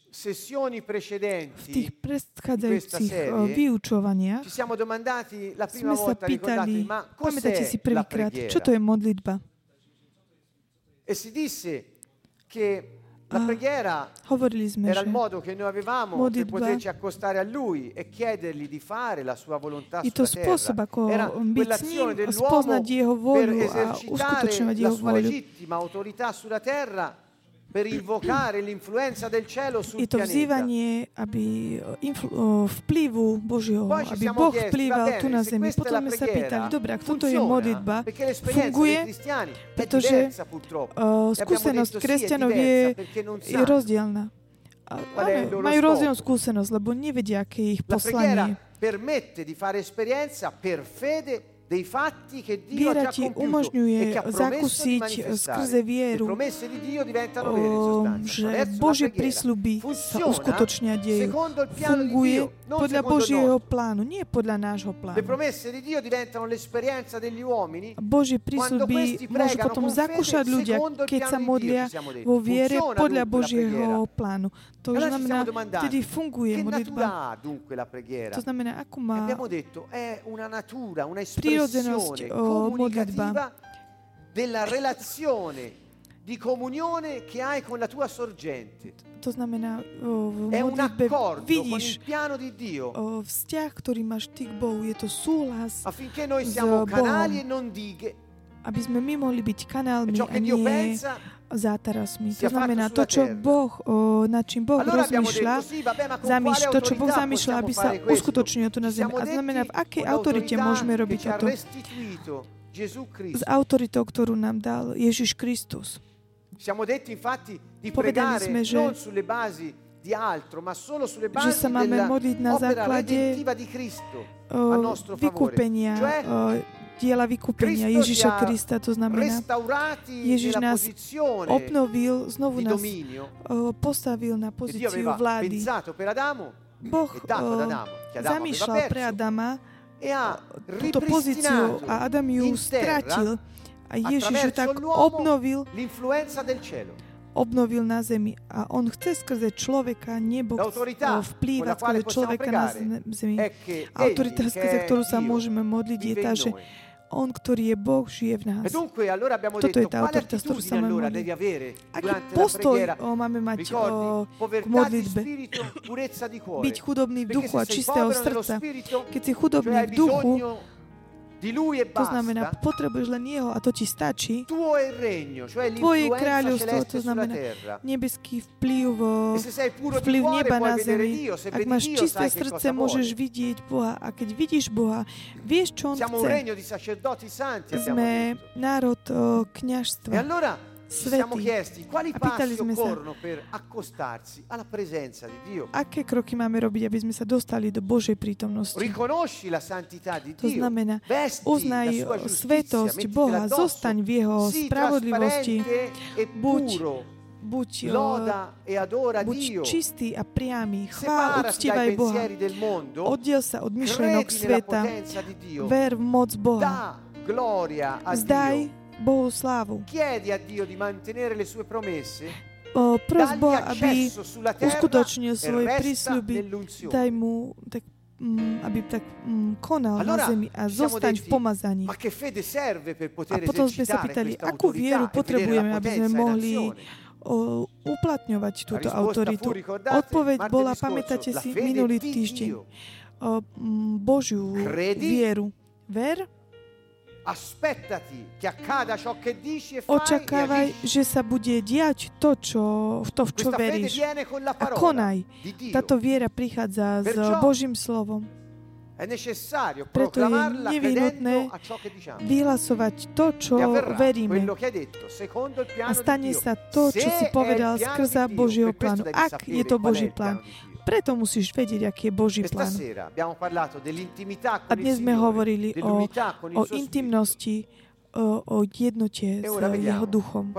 sessioni precedenti predchádzajúcich questa o, serie vyučovaniach ci siamo domandati la prima sme sa pýtali, ma pamätáte si la prvýkrát, preghiera? čo to je modlitba? E si disse che la Ah, preghiera Hovorili sme, era il modo che noi avevamo per poterci accostare a Lui e chiedergli di fare la sua volontà sulla spôsob, terra. ako Era byť s ním a dell'uomo spoznať jeho la sua legittima autorità sulla terra per invocare l'influenza del cielo sul Je to vzývanie, aby influ- o, vplyvu Božieho, aby Boh vplýval tu na zemi. Potom sme sa pýtali, dobre, ak toto je modlitba, funguje, pretože, E skúsenosť kresťanov je, je rozdielna. Áno, majú rozdielnú skúsenosť, lebo nevedia, aké je ich poslanie. permette di fare esperienza per fede Viera ti umožňuje e manifestare. skrze vieru, o, že Božie prísľuby sa uskutočnia dejú. Funguje podľa Božieho plánu, nie podľa nášho plánu. Božie prísľuby môžu potom zakúšať ľudia, keď sa modlia vo viere podľa Božieho plánu. To ci znamená, vtedy funguje modlitba. To znamená, akú E má abbiamo detto è una natura, una Prirodzenosť, espressione o, comunicativa della relazione di comunione che hai con la tua sorgente. To znamená, È un modlitbe vidíš di Dio o, vzťah, ktorý máš ty k Bohu. Je to súhlas, affinché noi siamo canali e non dighe. aby sme my mohli byť E kanálmi ciò a che Dio nie pensa zátarasmi. To znamená, to, čo. Boh, o, nad čím Boh Allora rozmýšľa, zamýš, to, čo Boh zamýšľa, aby sa uskutočnilo tu na zemi. A znamená, v akej autorite môžeme robiť toto? S autoritou, ktorú nám dal Ježiš Kristus. Povedali sme, že- di altro, ma solo sulle basi sa máme modliť na základe, di Cristo O, vykúpenia, Cioè, diela vykúpenia Ježiša Krista. To znamená, Ježiš nás obnovil, znovu nás postavil na pozíciu vlády. Boh zamýšľal pre Adama e túto pozíciu a Adam ju stratil a Ježiš ju tak obnovil, obnovil na zemi. A on chce skrze človeka, nebo vplývať skrze človeka na zemi. Autorita, skrze ktorú sa môžeme modliť, je tá, že. On, ktorý je Boh, žije v nás. E dunque allora abbiamo Toto detto je tá autorita, s ktorou sa máme allora devi avere Aký postoj o, máme mať o, Ricordi, k povertà di modlitbe? spirito. Byť chudobný v duchu a čistého srdca. spirito, Keď si chudobný v duchu, to znamená, potrebuješ len Jeho a to ti stačí. Tvoje kráľovstvo, to znamená nebeský vplyv, E di vplyv neba na zemi. Ak máš čisté srdce, môžeš vidieť Boha. A keď vidíš Boha, vieš, čo On chce. Sme národ o, E kňažstva. Quali A pýtali sme sa- occorrono per accostarsi alla presenza di Dio. Aké kroky máme robiť, aby sme sa dostali do Božej prítomnosti? Riconosci la santità di To znamená, uznaj svetosť Boha, zostaň v Jeho spravodlivosti, e Buď buď, Loda e adora buď Dio. čistý a priamy, chvál, uctievaj Boha. Oddiel sa od nella sveta, potenza di Dio. ver v moc Boha, Da Bohu slávu. Chiedi a Dio di mantenere le sue promesse. O, Pros Dagli Boha, aby uskutočnil e svoje prísľuby, daj mu tak, mm, aby tak mm, konal na zemi a zostaň v pomazaní. A potom sme sa pýtali, akú vieru e potrebujeme, aby sme in mohli o, uplatňovať La túto autoritu. Odpoveď bola, pamätáte si, minulý týždeň, o, mm, Božiu vieru. Ver, očakávaj, agisci. že sa bude diať to, čo, v to, v čo veríš. A konaj. Táto viera prichádza s Božím slovom. Preto je nevyhnutné. Vyhlasovať to, čo E veríme. A stane sa to, čo si povedal skrza Božieho plánu. Ak je to Boží plán. Preto musíš vedieť, aký je Boží plán. A dnes sme hovorili o, o intimnosti, o, o jednote E s jeho duchom.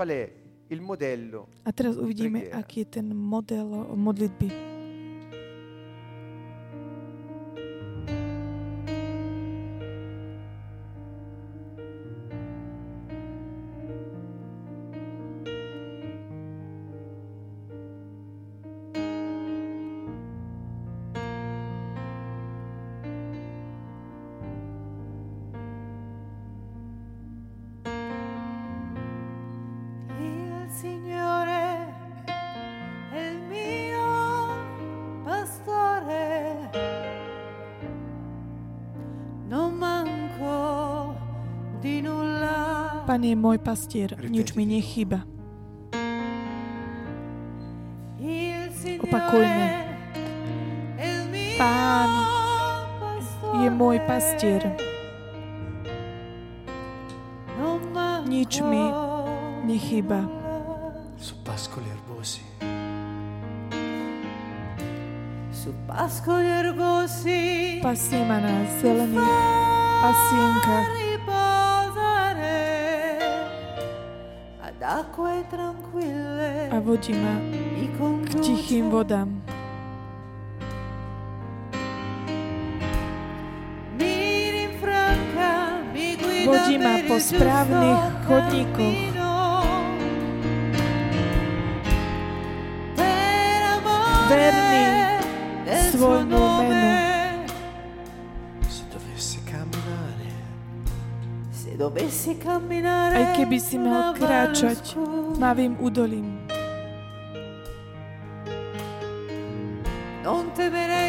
A teraz uvidíme, aký je ten model modlitby. Pane je môj pastier, nič mi nechýba. Zopakujme. Pán je môj pastier. Nič mi nechýba. su pascoli erbosi. Su pascoli erbosi Pasie ma na zelených pasienkach a vodí ma k tichým vodám. Vodí ma po správnych chodníkoch. Verný svojmu menu. Aj keby si mal kráčať mavým údolím.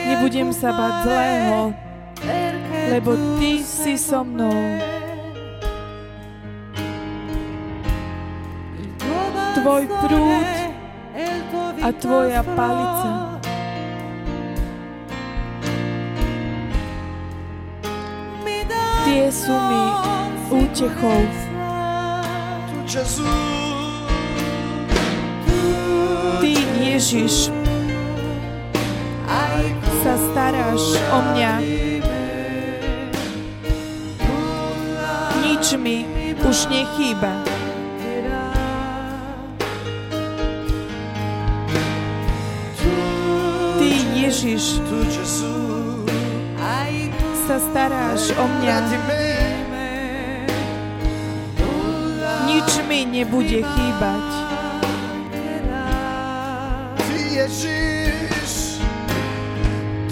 Nebudem sa bať zlého, lebo Ty si so mnou. Tvoj prúd a Tvoja palica. Tie sú mi útechou. Ty, Ježiš, sa staráš o mňa. Nič mi už nechýba. Ty, Ježiš, sa staráš o mňa. Mi nebude chýbať. ti Ježiš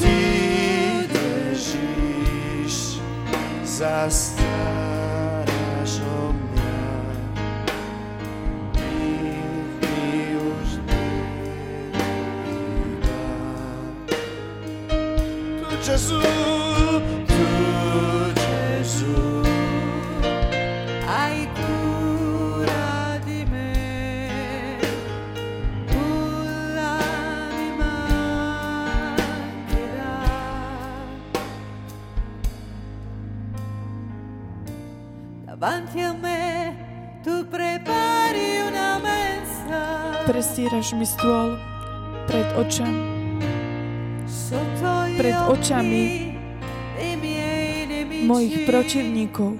ti Ježiš zastaráš Mi stôl pred očami. pred očami mojich protivníkov.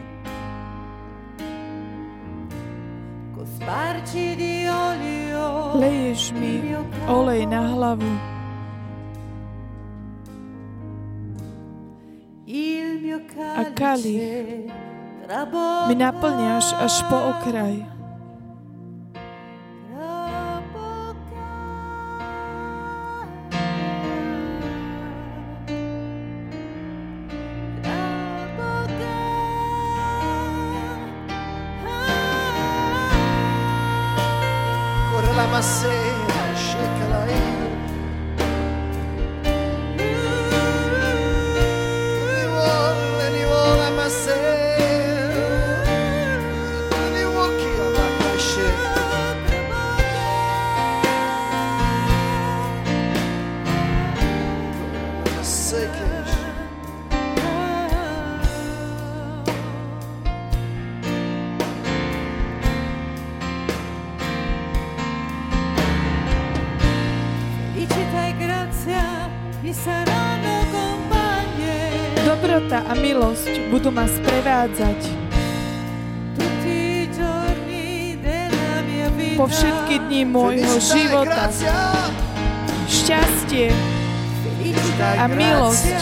Leješ mi olej na hlavu. A kalich Mi naplňaš až po okraj. Vita. po všetky dni môjho života. Šťastie a milosť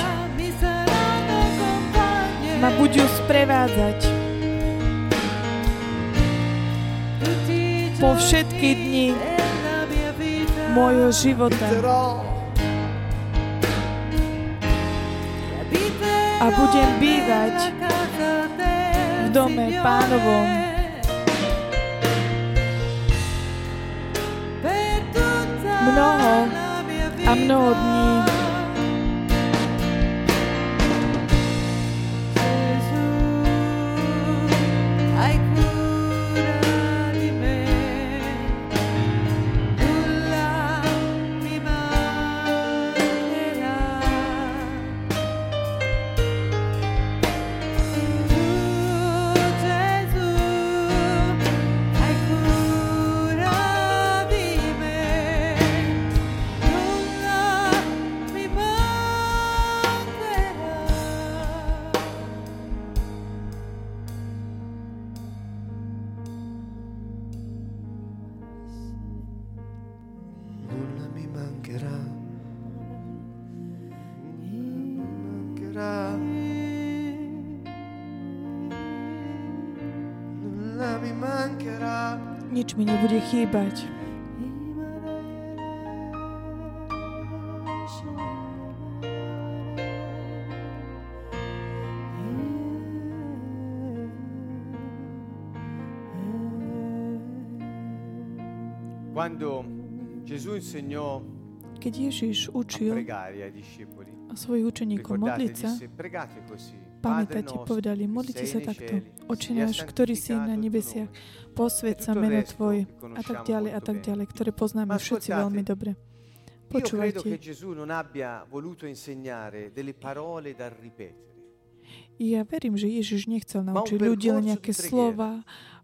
ma budú sprevádzať po všetky dni môjho života. A budem bývať v dome. Pánovom mnoho a mnoho dní. Mi nebude chýbať. Quando Gesù insegnò Keď Ježiš a učil pamätáte, povedali, modlite sa takto. Oče náš, ktorý si na nebesiach, posved sa meno Tvoje a tak ďalej a tak ďalej, ktoré poznáme všetci veľmi dobre. Počúvajte, ja verím, že Ježiš nechcel naučiť percorso nejaké slova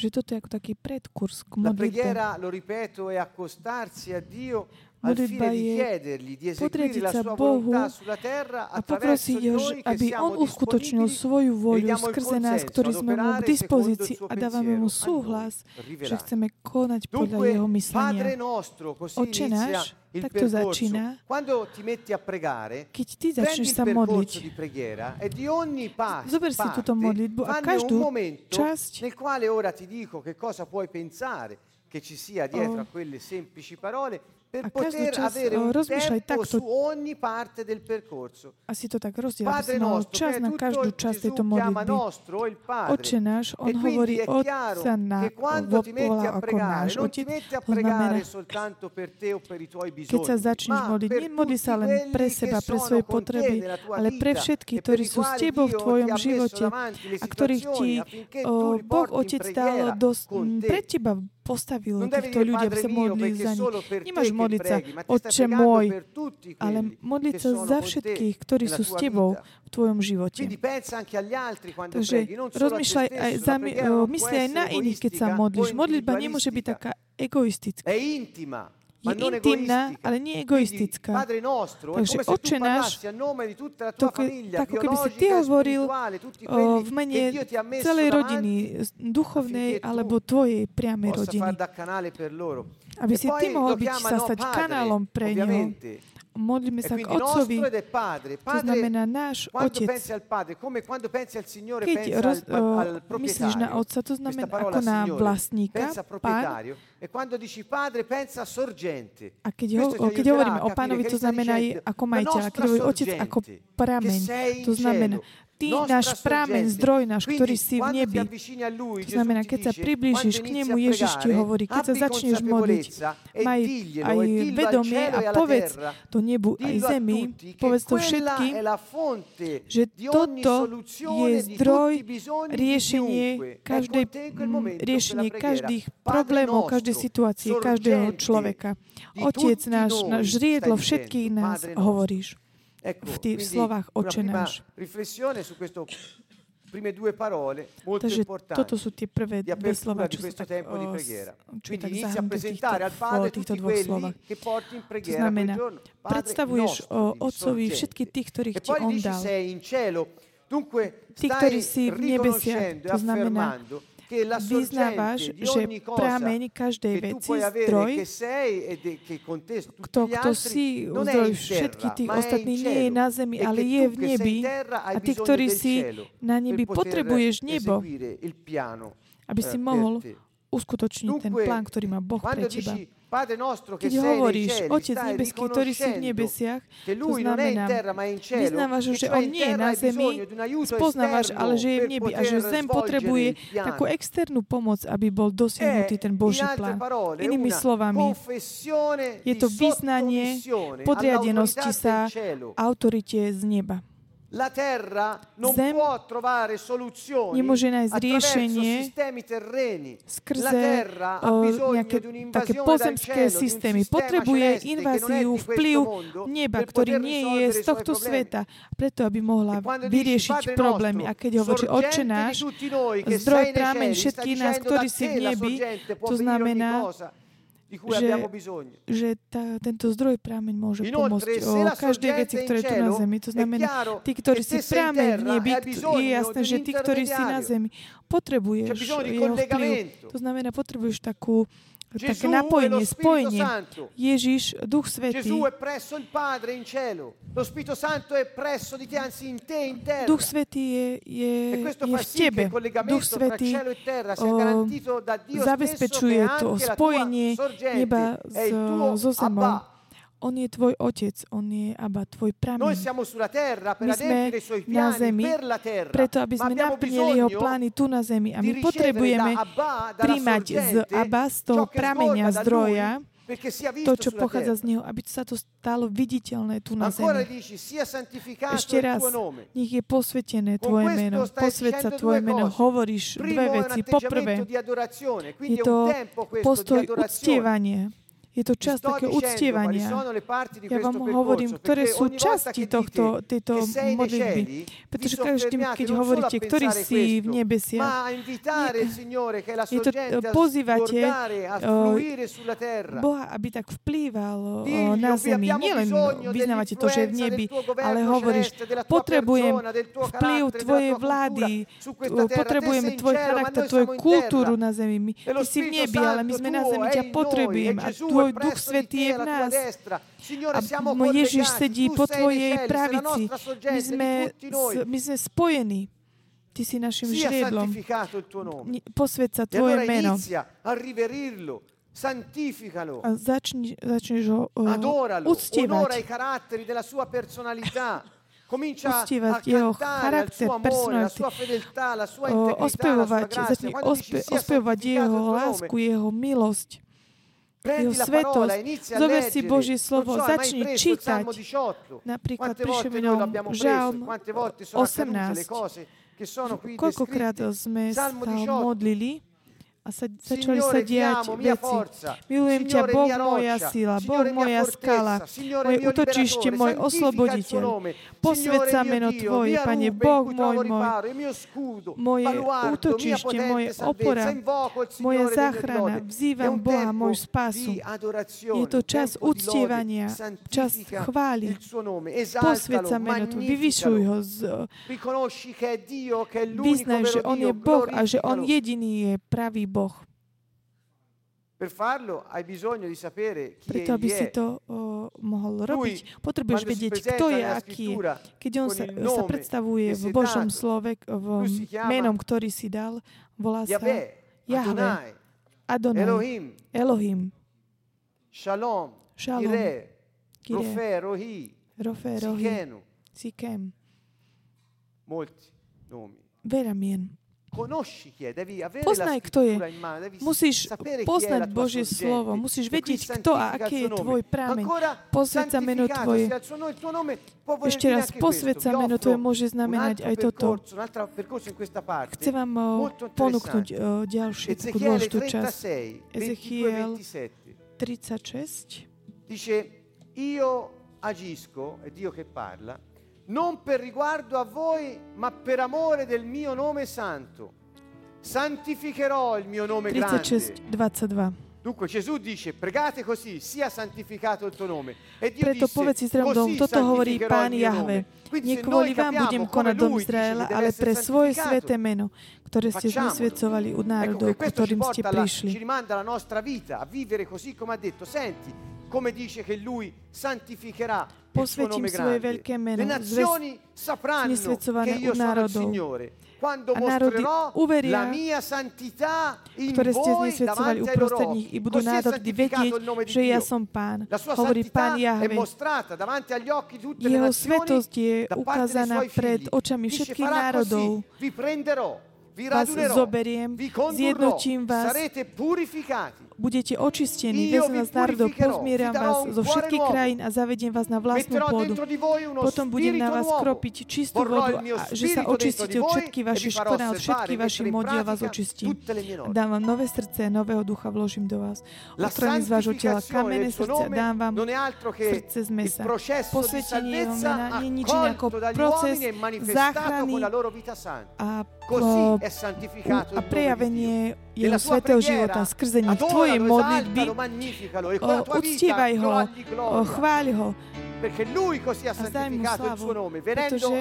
Že toto je ako taký predkurs k La modlitbe. preghiera, lo ripeto, è accostarsi a Dio al fine di chiedergli di eseguire la sua Bohu volontà sulla terra a poprosiť ho, aby on uskutočnil svoju voľu skrze nás, ktorí sme mu k dispozícii a dávame mu súhlas, že chceme konať podľa jeho myslenia. Oče náš, il takto percorso. začína. Quando ti metti a pregare, Keď ty prendi začneš il sa modliť, percorso di preghiera e di ogni pa- Zober si túto parte modlitbu a fanne každú un momento časť nel quale ora ti dico che cosa puoi pensare che ci sia dietro Oh. a quelle semplici parole per A poter časť, avere oh, un rozmýšľaj takto. su ogni parte del percorso. a si to tak rozdiel, aby si mal čas na každú časť tejto modlitby. Oče náš, on E hovorí è chiaro Otca na, volá ako náš Otec. To znamená, <laughs> keď sa začneš modliť, nemodli sa len pre seba, pre svoje potreby, ale pre všetkých, e ktorí sú s tebou v tvojom živote a ktorých ti Boh Otec dal pred teba postavil týchto ľudí, aby sa modlili za nich. Nemáš modliť sa, Otče môj, ale modliť sa za všetkých, ktorí sú s tebou v tvojom živote. Takže rozmýšľaj aj stesso. za, La mi- preghiera o, non può myslí aj na iných, keď sa modlíš. Modlitba nemôže byť taká egoistická. Je intimná, ale nie egoistická. Takže Oče náš, to tak keby si ty hovoril o, v mene celej rodiny, duchovnej alebo tvojej priamej rodiny. Aby E si ty mohol byť, sa stať padre, kanálom pre ovviamente. Modlíme E sa k Otcovi, to znamená náš Otec. Keď roz, o, myslíš na. Otca, to znamená ako na vlastníka, Pán. E quando dici padre, pensa a keď, ho, keď hovoríme o pánovi, to znamená aj ako majiteľ. A keď hovorí otec ako prameň, to znamená, ty nostra náš sorgente. zdroj náš, ktorý si v nebi. To znamená, keď sa priblížiš k nemu, Ježiš ti hovorí, keď sa začneš modliť, maj aj vedomie a povedz do nebu aj zemi, povedz to všetkým, že toto je zdroj riešenie každej, riešenie každých problémov, každej situácie, každého človeka. Otec náš, náš žriedlo všetkých nás hovoríš. Ecco, v tých quindi slovách Oče náš. prime due parole molto Takže toto sú tie prvé dve slova, čo questo tak, o, čo tak v týchto, v týchto dvoch slovách. To znamená, predstavuješ o Otcovi všetkých tých, ktorých E ti On dal. Tí, ktorí si v nebesiach, e to znamená, vyznávaš, že prameň každej veci, zdroj, e kto, kto si zdroj terra, tých ostatných nie je na zemi, E ale che je v nebi. A ty, ktorý si na nebi, potrebuješ nebo, aby eh, si per mohol uskutočniť ten plán, ktorý má Boh pre teba. Keď hovoríš, Otec nebeský, ktorý si v nebesiach, to znamená, vyznávaš, že on nie je na zemi, spoznávaš, ale že je v nebi a že zem potrebuje takú externú pomoc, aby bol dosiahnutý ten Boží plán. Inými slovami, je to vyznanie podriadenosti sa autorite z neba. La terra non Zem può trovare soluzioni nemôže nájsť attraverso riešenie sistemi terreni. La skrze terra ha o, bisogno nejaké di také pozemské systémy. Potrebuje inváziu, vplyv neba, ktorý nie je z tohto sveta, preto aby mohla vyriešiť problémy. A keď hovorí, di náš, zdroj sta všetkých nás, ktorí si v nebi, to znamená, že- že tá, tento zdroj prámeň môže pomôcť o každej veci, ktoré je tu na zemi. To znamená, tí, ktorí si prámeň v nebi, je jasné, že tí, ktorí si na zemi, potrebuješ jeho vplyv. To znamená, potrebuješ takú, také lo napojenie, spojenie. Ježiš, Duch Svetý. Duch Svetý je, je, E je v tebe. Duch Svetý e o, zabezpečuje to spojenie neba so zemou. On je tvoj otec, on je Abba, tvoj Noi prameň. siamo sulla terra per adempiere i suoi na piani zemi, per la terra, preto aby sme naplnili jeho plány tu na zemi. A my potrebujeme príjmať z Abba, z toho prameňa, zdroja, to, čo pochádza z neho, aby sa to stalo viditeľné tu na zemi. Ešte raz, nech je posvetené tvoje meno. Posved sa tvoje meno. Hovoríš dve veci. Poprvé, je to postoj uctievania. Je to čas také uctievania. Ja vám hovorím, ktoré sú časti tohto, tejto modlitby. Pretože každým, keď hovoríte, ktorý si v nebesiach, je to, pozývate, eh. Boha, aby tak vplýval Digli, na zemi. Nielen vyznávate to, že je v nebi, ale hovoríš, potrebujem vplyv tvojej vlády, potrebujeme tvoj charakter, tvoju kultúru na zemi. My, ty si v nebi, ale my sme na zemi, ťa potrebujeme e a Gesù tvoj Duch Svetý je v nás. A Ježiš sedí po tvojej pravici. My sme, my sme spojení. Ty si našim žriedlom. Posved sa E tvoje meno. santificalo, začni, začneš ho uh, adoralo, onora i uctievať. caratteri della sua personalità. <coughs> Comincia Uctievať jeho charakter, sua ospevovať, sia ospevovať jeho lásku, jeho milosť, prendi jeho svetosť. Zober si. Božie slovo, začni čítať. Salmo 18? Napríklad nám l'abbiamo preso, Žalm e quante volte sono accadute le 18. cose che sono qui Koľkokrát sme sa 18. modlili a sa, začali sa diať veci. Milujem ťa, Boh moja sila, Boh moja skala, moje utočište, môj osloboditeľ. Posved sa meno Tvoje, Pane, Boh môj môj, moje útočište, moje opora, moja záchrana. Vzývam Boha, môj spásu. Je to čas uctievania, čas chvály. nome, Posved sa meno Tvoje, vyvyšuj ho, z, vyznaj, že On je Boh a že On jediný je pravý Boh. Preto, aby si to o, mohol robiť, potrebuješ vedieť, kto je, aký Keď on sa, sa predstavuje v Božom slove, v menom, ktorý si dal, volá sa Jahve, Adonai, Elohim, Elohim, Shalom, Shalom, Kire, Rofe, Rohi, Rofe, Rohi, Sikenu, Sikem. Veľa mien. Poznaj, kto je. Musíš poznať Božie slovo, musíš E vedieť, kto a aký je tvoj nome. prameň. Ancora Posved sa meno Tvoje. Ešte raz, anche posved questo. sa Vi meno Tvoje môže znamenať aj toto. Chcem vám ponúknuť ďalšiu dôležitú časť. 36, Ezechiel 22 27. 36. Dice, io agisco, è Dio che parla, non per riguardo a voi, ma per amore del mio nome santo. Santificherò il mio nome grande. 36, 22. Dunque Gesù dice, pregate così, sia santificato il tuo nome. E Dio Preto disse, povedz Izraelom, così toto hovorí santificherò Pán il mio Jahve. nome. Quindi Nie se kvôli noi vám budem konať dom Izraela, ale pre svoje sveté meno, ktoré ste vysvedcovali u Ecco národov, ci ktorým ste prišli. ci rimanda alla nostra vita, a vivere così come ha detto. Senti, come dice che lui santificherà Posvetím svoje veľké meno. Io u národov. A národy uveria, la mia santità in ktoré ste loro uprostred nich i budú národy vedieť, že ja som Pán. Hovorí Pán Jahve. Jeho svetosť je ukázaná pred očami všetkých národov. Vás zoberiem, zjednotím vás. Budete očistení, vezmem vás národov, pozmieram vás zo všetkých krajín a zavediem vás na vlastnú pôdu. Potom budem na vás kropiť čistú vodu a že sa očistíte od všetkých e vašich a od všetkých vašich modí a vás očistím. Dám vám nové srdce, nového ducha vložím do vás. Odstraním z vášho tela kamenné srdce a dám vám srdce z mesa. Posvetenie jeho mena nie je nič iné ako jeho svetého života, skrze nich, tvojej modlitby. O, uctievaj ho, o, chváľ ho. A zdaj mu slavu, pretože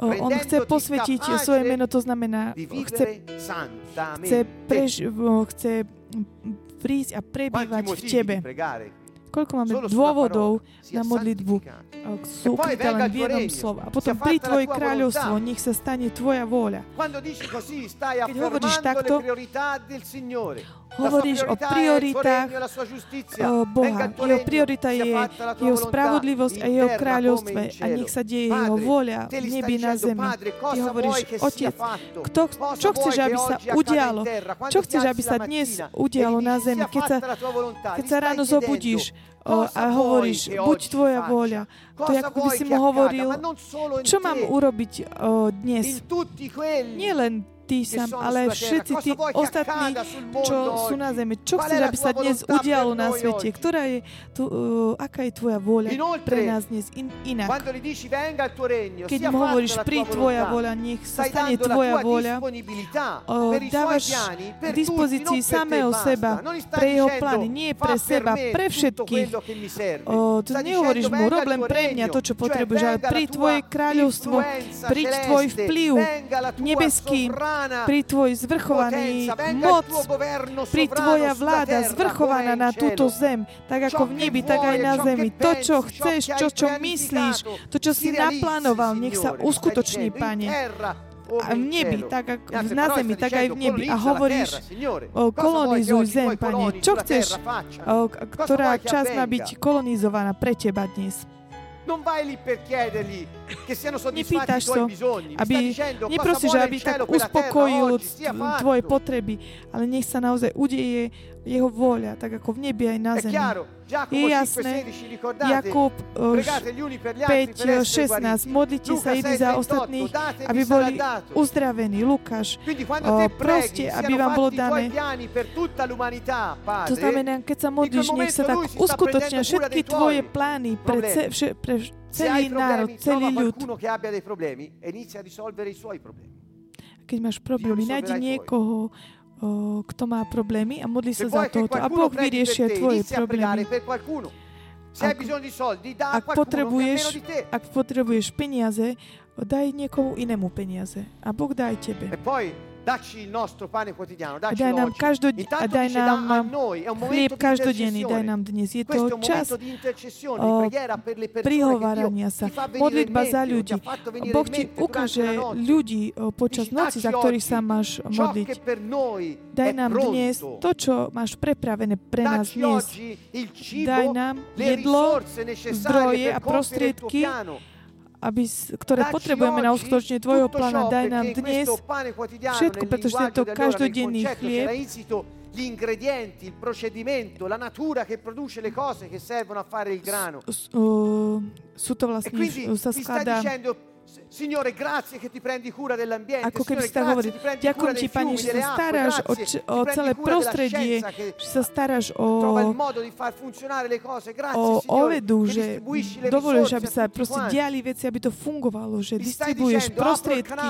on chce posvetiť svoje meno, to znamená, chce, chce, prež, chce prísť a prebývať v tebe. Koľko máme dôvodov na modlitbu, ak sú priteľané v jednom slove. A potom príď Tvoje kráľovstvo, nech sa stane Tvoja vôľa. Keď hovoríš takto, Hovoríš o prioritách Boha. Jeho priorita je jeho spravodlivosť a jeho kráľovstve a nech sa deje jeho voľa v nebi na zemi. Ty hovoríš, Otec, kto, čo chceš, aby sa udialo? Čo chceš, aby sa dnes udialo na zemi? Keď sa, keď sa ráno zobudíš, a hovoríš, buď tvoja vôľa. To je, ako by si mu hovoril, čo mám urobiť dnes. Nie len ty sám, ale všetci tí ostatní, čo sú na zemi. Čo chceš, aby sa dnes udialo na svete? Ktorá je, tu, uh, aká je tvoja vôľa pre nás dnes in, inak? Keď mu hovoríš, pri tvoja vôľa, nech sa stane tvoja vôľa, uh, dávaš k dispozícii samého seba, pre jeho plány, nie pre seba, pre všetkých. Uh, tu nehovoríš mu, rob len pre mňa to, čo potrebuješ, ale pri tvoje kráľovstvo, príď tvoj vplyv nebeský, pri tvoj zvrchovaný moc, pri tvoja vláda zvrchovaná na túto zem, tak ako v nebi, tak aj na zemi. To, čo chceš, čo, čo myslíš, to, čo si naplánoval, nech sa uskutoční, Pane. a v nebi, tak ako na zemi, tak aj v nebi. A hovoríš, o, kolonizuj zem, Pane. Čo chceš, o, ktorá časť má byť kolonizovaná pre Teba dnes? Nepýtaš to, aby, neprosíš, aby tak uspokojil tvoje potreby, ale nech sa naozaj udeje jeho vôľa, tak ako v nebi aj na zemi. Je jasné, Jakub 5.16, eh, eh, modlite sa jedni za ostatných, aby boli uzdravení. Lukáš, eh, proste, aby vám bolo dané. To znamená, keď sa modlíš, nech sa tak uskutočnia všetky tvoje plány pre, ce, vše, pre celý národ, celý ľud. Keď máš problémy, nájdi niekoho, o, kto má problémy a modli sa za tohoto. A Boh vyriešia tvoje problémy. Ak, ak, potrebuješ, ak potrebuješ peniaze, daj niekomu inému peniaze. A Boh dá aj tebe. A daj nám, každod... a daj nám chlieb každodenný, daj nám dnes. Je to čas prihovárania sa, modlitba za ľudí. Boh ti ukáže ľudí počas noci, za ktorých sa máš modliť. Daj nám dnes to, čo máš prepravené pre nás dnes. Daj nám jedlo, zdroje a prostriedky, aby, ktoré potrebujeme na uskutočne Tvojho plána. Daj nám dnes všetko, pretože tento každodenný chlieb gli ingredienti, il procedimento, la natura che produce le cose che servono a fare il grano. S, uh, sú to e vlastne, e quindi sa skladá, mi sta dicendo Signore, grazie che ti prendi cura dell'ambiente. Ako keby ste hovorili, ďakujem ti, pane, že sa staráš o, o celé prostredie, že sa staráš o, o ovedu, že dovolíš, aby sa proste diali veci, aby to fungovalo, že distribuješ prostriedky.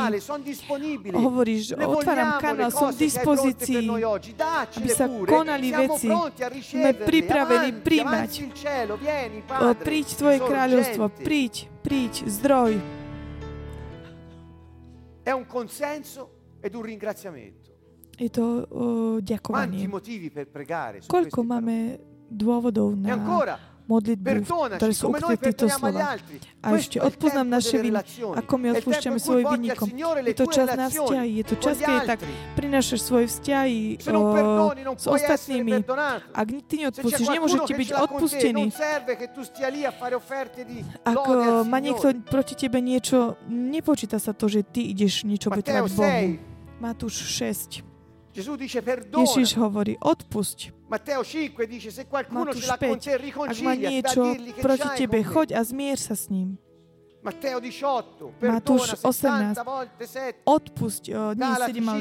Hovoríš, otváram kanál, som v dispozícii, aby sa konali veci. Sme pripravení príjmať. Príď Tvoje kráľovstvo, príď, príď, zdroj. È un consenso ed un ringraziamento. E to uh, diakovanie. Quanti motivi per pregare su d'uovo máme E ancora, modlitbu, ktoré sú ukryté v týchto slovách. A ešte odpoznám naše viny, ako my odpúšťame svojim vinníkom. Je to čas na vzťahy, je to čas, keď tak prinášaš svoje vzťahy o, eh, s ostatnými. Ak ty neodpustíš, nemôžete byť odpustení. Ak eh, má niekto proti tebe niečo, nepočíta sa to, že ty ideš niečo obetovať Bohu. Matúš 6. Ježiš hovorí, odpusť Mateo 5 dice, se qualcuno Matúš 5, ak má niečo proti tebe, choď a zmier sa s ním. Mateo 18, Matúš 18, odpusť, o, nie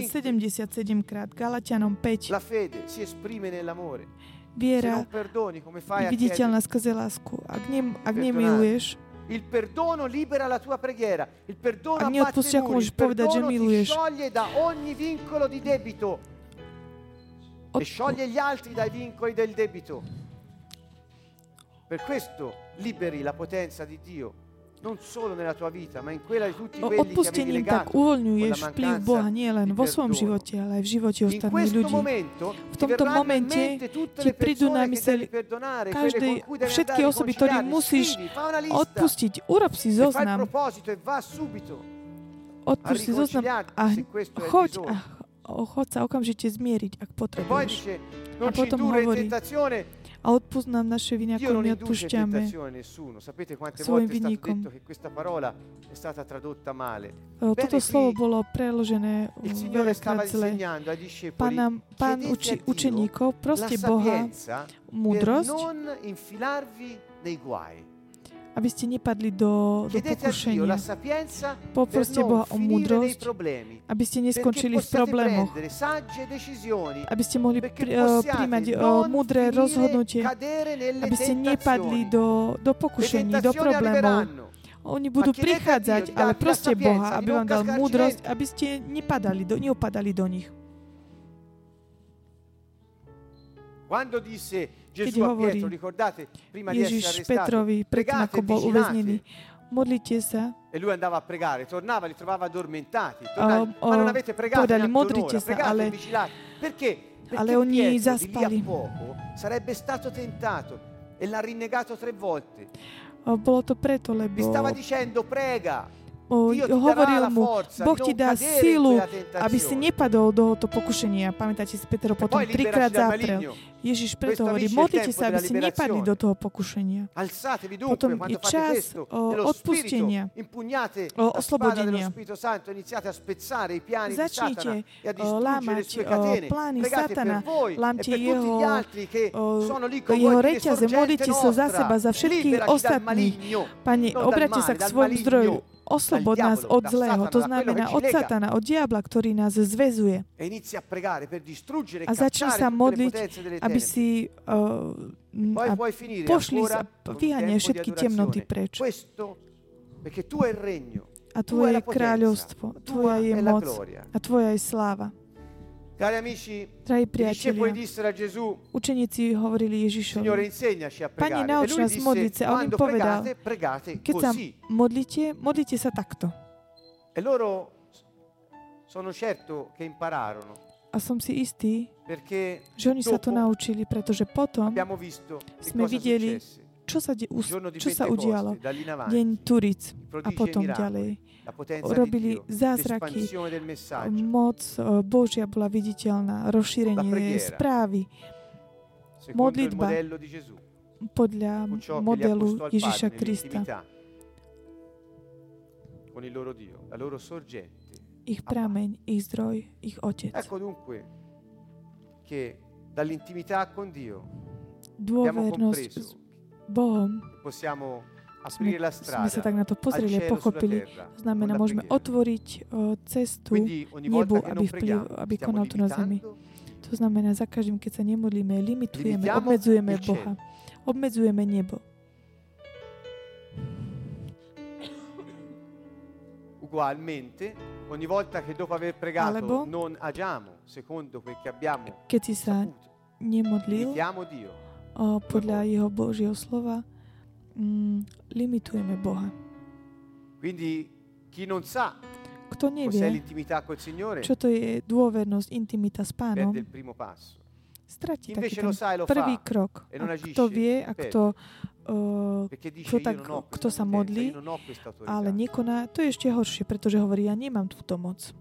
7, 77 krát, Galatianom 5. La fede si esprime nell'amore. Viera je viditeľná skrze lásku. Ak, ne, ak nemiluješ, Il perdono libera la tua preghiera. Il perdono a neodpustia, ako môžeš povedať, že miluješ e scioglie gli altri dai vincoli del debito. Per questo liberi la potenza di Dio, non solo nella tua vita, ma in quella di tutti quelli Odpustením tak uvoľňuješ vplyv Boha nie len di vo svojom živote, ale aj v živote ostatných ľudí. V tomto momente ti prídu na myseľ každej, všetky osoby, ktorým musíš odpustiť. Urob si e zoznam, e odpust si zoznam a se questo è il choď a bisogno. o- choď sa okamžite zmieriť, ak potrebuješ. A potom hovorí. A odpust nám naše viny, ako. Sapete quante svojim vinníkom. E, Toto slovo bolo preložené veľakrát zle. Pán, nám, pán uči, učeníkov, proste Boha múdrosť, aby ste nepadli do, do pokušenia. Poproste Boha o múdrosť, aby ste neskončili v problémoch, aby ste mohli pri, eh, príjmať non múdre rozhodnutie, aby ste nepadli do, do pokušení, do problémov. Oni budú prichádzať, ale proste Boha, aby vám dal múdrosť, aby ste nepadali do, neupadali do nich. Quando disse Gesù a Pietro, ricordate, prima di essere Ježiš arrestato, Petrovi, predtým ako e bol uväznený, modlite sa, E lui andava a pregare, tornava, li trovava addormentati. Tornava, Um, ma non oh, avete pregato povedali, modlite sa, ale-. Perché? Perché ale oni Pietro zaspali. a poco sarebbe stato tentato e l'ha rinnegato tre volte. O, Bolo to preto, Vi lebo stava dicendo prega, o, hovoril mu, Boh ti dá tentazione. aby si nepadol do tohto pokušenia. Pamätáte si, Peter ho E potom trikrát zaprel. Ježiš preto hovorí, modlite sa, aby ste nepadli do toho pokušenia. Potom je čas, o, odpustenia. O, oslobodenia. Začnite e o, lámať o, plány Satana, e lámte tutti jeho, o, jeho reťaze, "Sorgente modlite sa za seba, za všetkých ostatných. maligno." Pane, obráťte sa k svojmu zdroju. Oslobod nás od zlého, to znamená od. Satana, od diabla, ktorý nás zväzuje. E a e začni sa modliť, aby si uh, a pošli di všetky temnoty preč. A tvoje je kráľovstvo, tvoja je la moc a tvoja je sláva. Cari amici, Drahí priatelia, Gesù, učeníci hovorili Ježišovi, Signore insegnaci a Pane, pregare. E nauč nás modliť sa. A on im povedal, pregate, pregate keď sa modlíte, modlite sa takto. E loro sono certo che impararono, A som si istý, perché že oni sa to naučili, pretože potom, abbiamo visto che sme videli. Čo sa, de, čo sa udialo. Deň Turic a e potom ďalej. Robili zázraky. Moc eh, Božia bola viditeľná, rozšírenie správy modlitba podľa modelu Ježiša Krista. Ich prameň, ich zdroj, ich otec. Dall'intimità con Dio Dôvernosť s Bohom, sme, sa tak na to pozreli a pochopili. To znamená, môžeme otvoriť cestu nebu, aby, vplyv, aby konal tu na zemi. To znamená, za každým, keď sa nemodlíme, limitujeme, obmedzujeme. Boha. Obmedzujeme nebo. ugualmente ogni volta che dopo aver pregato Alebo- non agiamo secondo quel che abbiamo sa saputo, nemodlil Dio. Podľa jeho Božieho slova, mm, limitujeme Boha. Quindi chi non sa Kto nevie, Signore čo to je dôvernosť, intimita s pánom, stratí taký ten e prvý fa krok. e A kto vie a kto, uh, kto tak, kto sa modlí, ale nekoná, to je ešte horšie, pretože hovorí, ja nemám túto moc.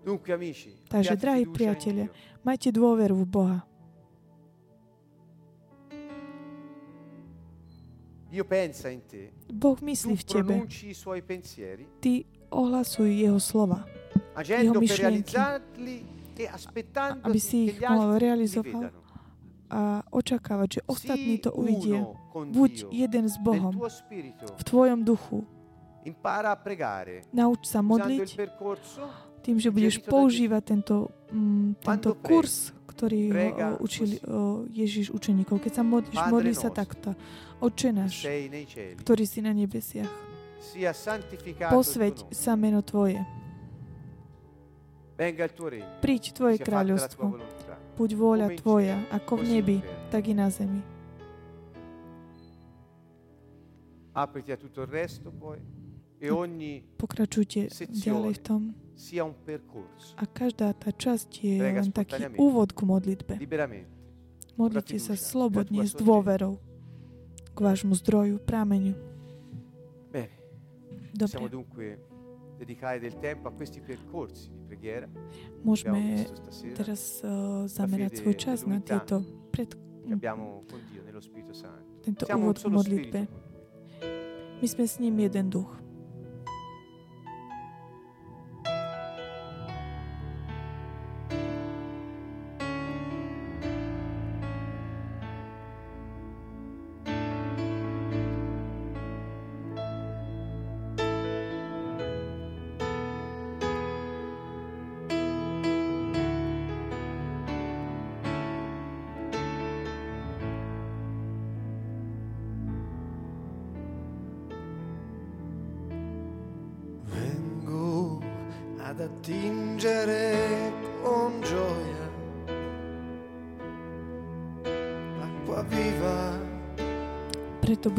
Dunque amici, Takže, drahí priatelia. Majte dôveru v Boha. Dio pensa in te, Boh myslí v tebe. pronunci i suoi pensieri, Ty ohlasuj jeho slova, agendo per myšlienky. e aby si ich li realizoval. a očakávať, že ostatní to uvidia. Buď jeden s Bohom, v tvojom duchu. Nauč sa modliť tým, že budeš Richiedito da používať tento, mm, tento kurz, ktorý ho učil Ježiš učeníkov. Keď sa modlíš, modlí sa takto. Oče náš, ktorý si na nebesiach, posveď sa meno Tvoje. Príď Tvoje kráľovstvo. Buď vôľa Tvoja, ako v nebi, tak i na zemi. E Pokračujte ďalej v tom. A každá tá časť je len taký úvod k modlitbe. Modlite sa slobodne, s dôverou k vášmu zdroju, prámeniu. Dobre, môžeme teraz uh, zamerať svoj čas na tieto pred, tento úvod k modlitbe. My sme s ním jeden duch.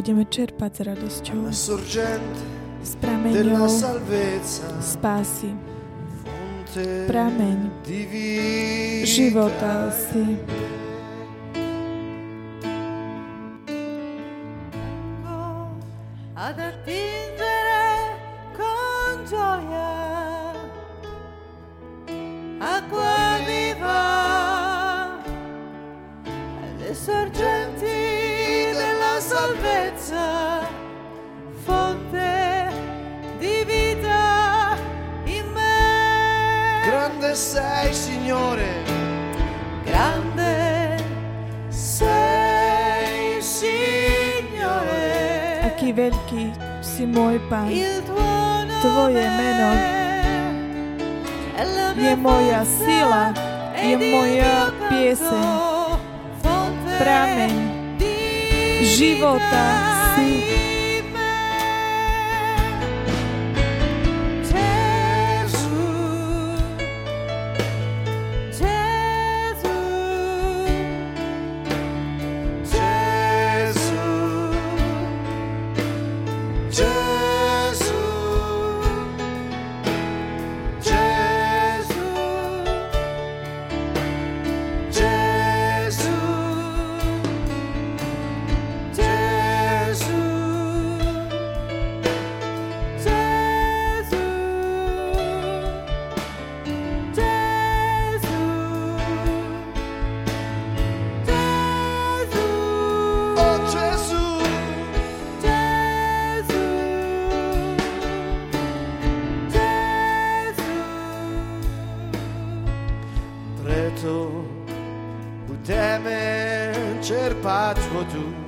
Budeme čerpať s radosťou. S della prameňou spásy. Prameň. života si. Moja sila, je moja pieseň, prameň. Di čerpať vodu s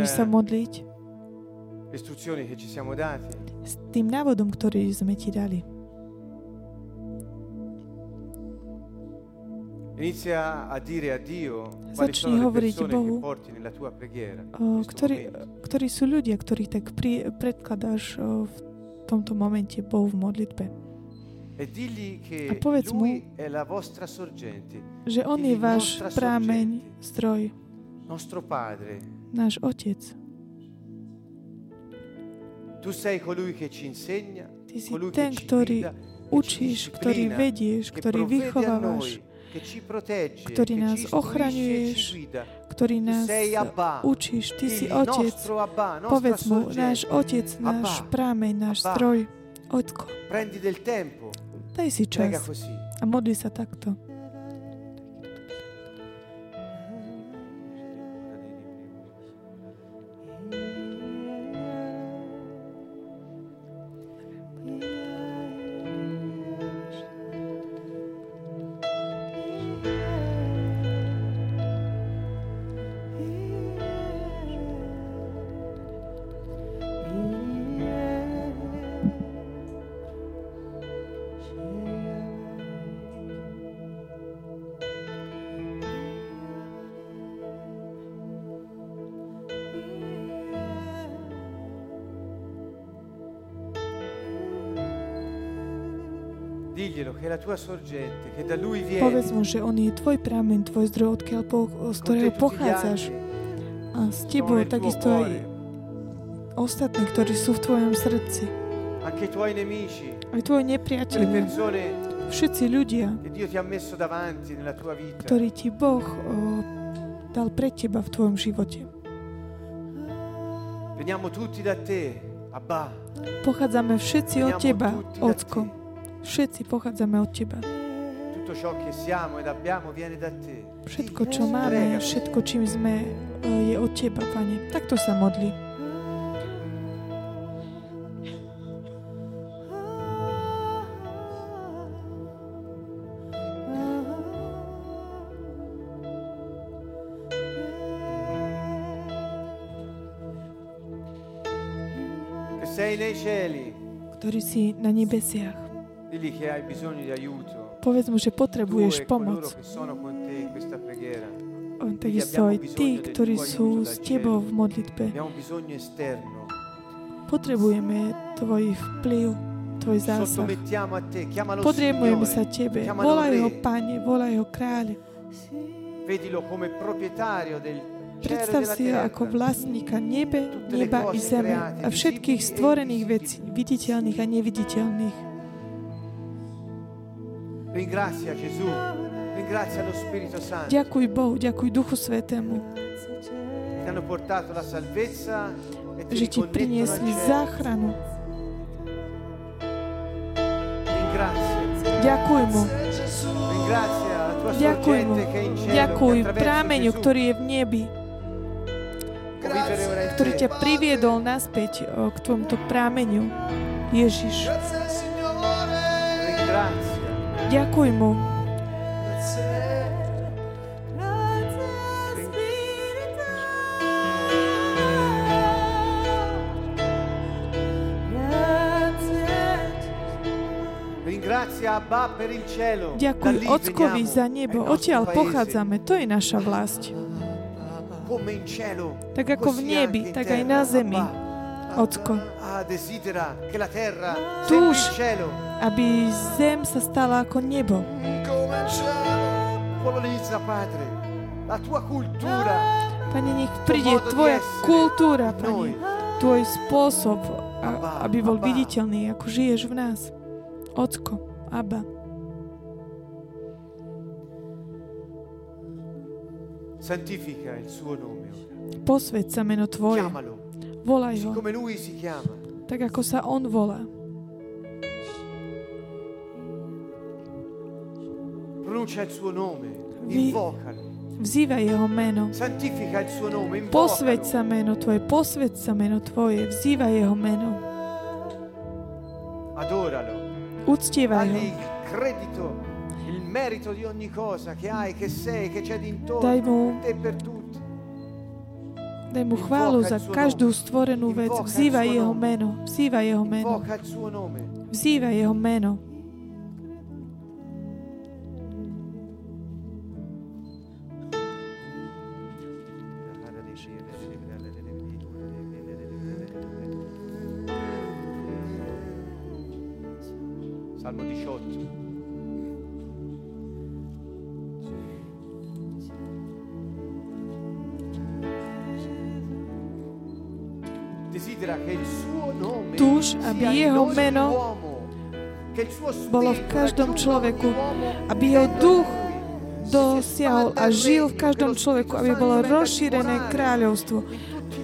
Začni sa eh, modliť s tým návodom, ktorý sme ti dali. Inizia a dire a Dio Začni hovoriť Bohu, questo ktorí, momento. ktorí sú ľudia, ktorých tak pri, predkladáš o, v tomto momente Bohu v modlitbe. E A povedz Lui è la vostra sorgente, Že On je váš prámeň, zdroj, nostro Padre. Náš Otec. Ty si ten, ktorý učíš, ktorý vedieš, ktorý vychovávaš, ktorý nás e ochraňuješ, ktorý nás učíš. Ty si Otec. Povedz mu, náš Otec, náš prámeň, náš zdroj. Otko, daj si čas a modli sa takto. Povedz mu, že on je tvoj prámeň, tvoj zdroj, odkiaľ po, z ktorého pochádzaš. A s tebou takisto aj ostatní, ktorí sú v tvojom srdci. Aj tvoji nepriatelia, všetci ľudia, ktorí ti Boh o, dal pre teba v tvojom živote. Veniamo tutti da te, Abba. Pochádzame všetci od teba, Ocko. Všetci pochádzame od teba. Všetko, čo máme, všetko, čím sme, e, je od teba, Pane. Takto sa cieli. ktorý si na nebesiach. Povedz mu, že potrebuješ pomoc. takisto aj tí, ktorí sú s tebou v modlitbe. Potrebujeme tvoj vplyv, tvoj zásah. Potrebujeme sa tebe. Volaj ho. Pane, volaj ho, kráľ. E Predstav si ho ako vlastníka nebe, neba i zeme a všetkých e stvorených vecí, viditeľných a neviditeľných. Ringrazia Gesù, ringrazia lo Spirito Santo Duchu Svetému, che hanno portato la salvezza e ti že ti riconnettono al priniesli cielo. záchranu. Ringrazia, Ďakuj mu, ringrazia la tua ďakuj mu, sorgente che è in cielo, ďakuj che attraverso prámeňu, Gesù ktorý je v nebi, può vivere ora in ktorý te. ťa priviedol naspäť o, k tvojmuto prámeňu. Ježiš, cielo. Da ďakuj Ockovi za nebo. Odtiaľ pochádzame, to je naša vlast. Tak ako v nebi, tak aj na zemi. Ocko, cielo. aby zem sa stala ako nebo. Pane, nech príde tvoja kultúra. Pane, tvoj spôsob, aby bol viditeľný, ako žiješ v nás. Ocko, Abba, Santifica il suo nome sa meno Tvoje, Chiamalo, volaj ho, come lui si chiama. tak ako sa On volá. Pronuncia il suo nome, invocalo. Vzývaj Jeho meno, Santifica il suo nome, posveď sa meno Tvoje, posveď sa meno Tvoje, vzývaj Jeho meno, Adoralo. uctievaj ho, credito, il merito di ogni cosa che hai, che sei, che c'è d'intorno mu- per te e per tutti. Daj mu chválu za každú stvorenú vec. Vzývaj jeho meno. Vzývaj jeho meno. Vzývaj jeho meno. Aby jeho meno bolo v každom človeku, aby jeho duch dosiahol a žil v každom človeku, aby bolo rozšírené kráľovstvo,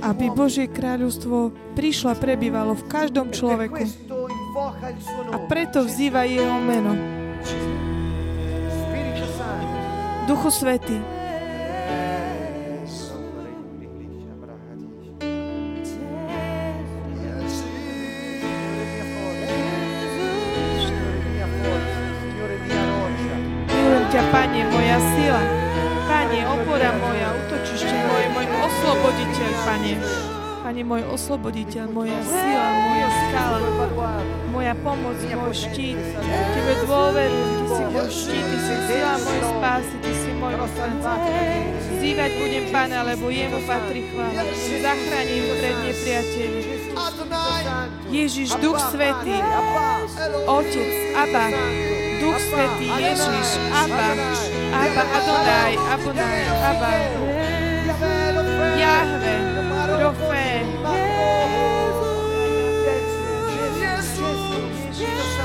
aby Božie kráľovstvo prišlo a prebývalo v každom človeku. A preto vzývaj jeho meno. Duchu Svetý, ťa, Pane, moja sila. Pane, opora moja, útočište moje, môj osloboditeľ, Pane. Pane, môj osloboditeľ, moja sila, moja skala, moja pomoc, môj štít. Tebe dôverujem, Ty si môj štít, Ty si sila môj spásy, Ty si môj ochranca. Vzývať budem Pána, lebo jemu patrí chvála. Zachránim pred nepriateľmi. Ježiš, Duch Svetý, Otec, Abba, Duch Svetý, Ježiš, Abba, Abba, Adonai, Adonai, Abba, Jahve, Rofe, Ježiš, Duch Svetý, Jesus.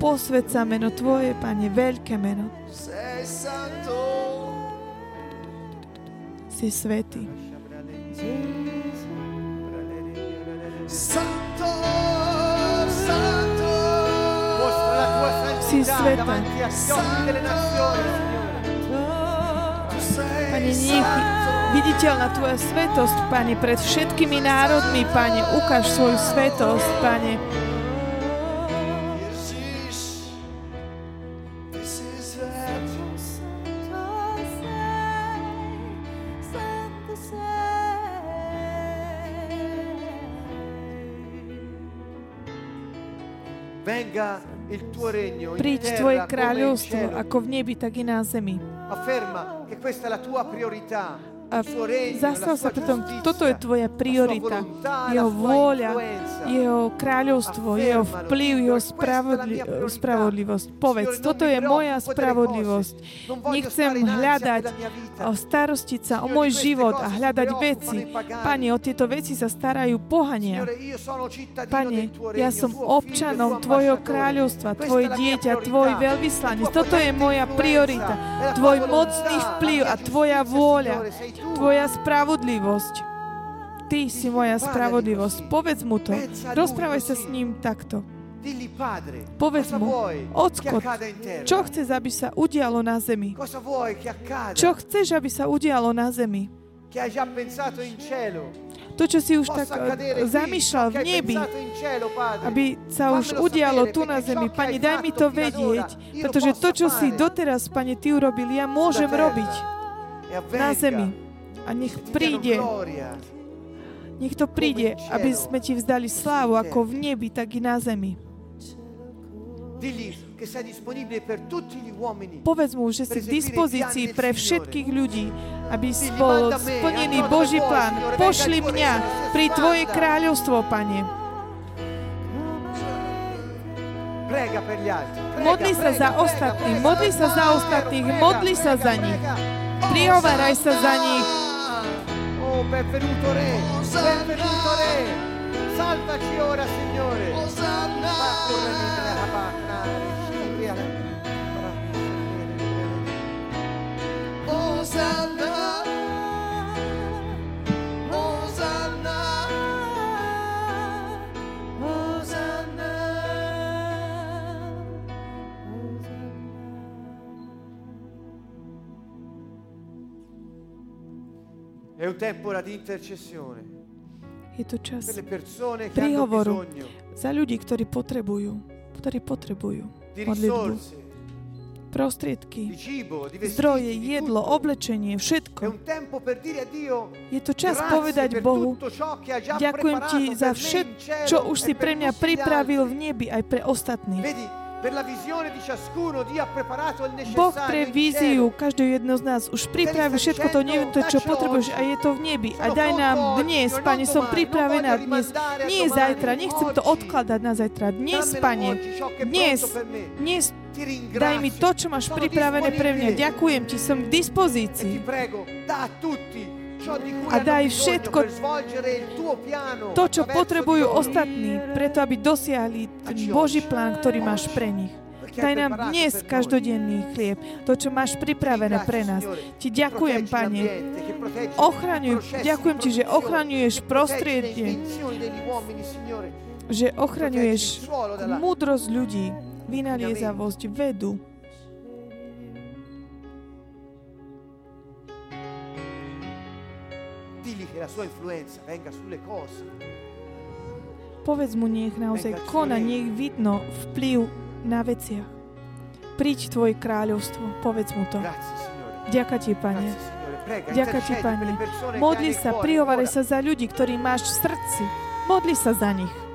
Posved sa meno Tvoje, Pane, veľké meno. Si Svetý. Santo. Santo. Si sveta. Pane, nech viditeľná Tvoja svetosť, Pane, pred všetkými národmi, Pane, ukáž svoju svetosť, Pane. Venga il tuo regno in Príď terra Tvoje kráľovstvo, cielo. ako v nebi, tak i na zemi. Afferma che questa è la tua priorità. A zastav sa giustizia, toto je Tvoja priorita. Jeho vôľa, jeho kráľovstvo, jeho vplyv, jeho spravodli- spravodlivosť. Povedz, toto je moja spravodlivosť. Nechcem hľadať, starostiť sa o môj život a hľadať veci. Pane, o tieto veci sa starajú pohania. Pane, ja som občanom Tvojho kráľovstva, Tvoje dieťa, Tvoj veľvyslanec. Toto je moja priorita. Tvoj mocný vplyv a Tvoja vôľa, Tvoja spravodlivosť. Ty si moja spravodlivosť. Povedz mu to. Rozprávaj sa s ním takto. Povedz mu, Ocko, čo chceš, aby sa udialo na zemi? Čo chceš, aby sa udialo na zemi? To, čo si už tak eh, zamýšľal v nebi, aby sa už udialo tu na zemi. hai daj mi to vedieť, pretože to, čo si doteraz, Pane, Ty urobil, ja môžem robiť E na zemi. A nech príde, nech to príde, aby sme Ti vzdali slávu ako v nebi, tak i na zemi. Povedz mu, že si v dispozícii pre všetkých ľudí, aby bol splnený Boží plán. Pošli mňa pri Tvoje kráľovstvo, Pane. Modli sa za ostatných, modli sa za ostatných, modli sa za nich. prega. Prihovaraj sa za nich. Benvenuto Re. Benvenuto Re. Salvaci ora, Signore. Hosanna. Ma È un tempo di intercessione Je to čas Príhovoru. za ľudí, ktorí potrebujú, ktorí potrebujú modlitbu. Prostriedky, zdroje, jedlo, oblečenie, všetko. Je to čas povedať Bohu, ďakujem ti za všetko, čo už e si pre mňa pripravil v nebi aj pre ostatných. Boh pre víziu každého jedného z nás už pripravil všetko to, neviem to, čo potrebuješ a je to v nebi. A daj nám dnes, Pane, som pripravená dnes. Nie zajtra, nechcem to odkladať na zajtra. Dnes, Pane, dnes, dnes daj mi to, čo máš pripravené pre mňa. Ďakujem ti, som k E dispozícii. A daj všetko To, čo potrebujú ostatní, preto aby dosiahli ten Boží plán, ktorý máš pre nich. Daj nám dnes každodenný chlieb, to, čo máš pripravené pre nás. Ti ďakujem, Pane. Ochraňuj, ďakujem ti, že ochraňuješ prostredie, že ochraňuješ múdrosť ľudí, vynaliezavosť, vedu. Digli che la sua influenza venga sulle cose. Povedz mu, nech naozaj koná, nech vidno vplyv na veciach. Príď tvoje kráľovstvo, povedz mu to. Ďakujem ti, Pane. Ďakujem ti, Pane. Modli sa, Ora. sa za ľudí, ktorí máš v srdci. Modli sa za nich.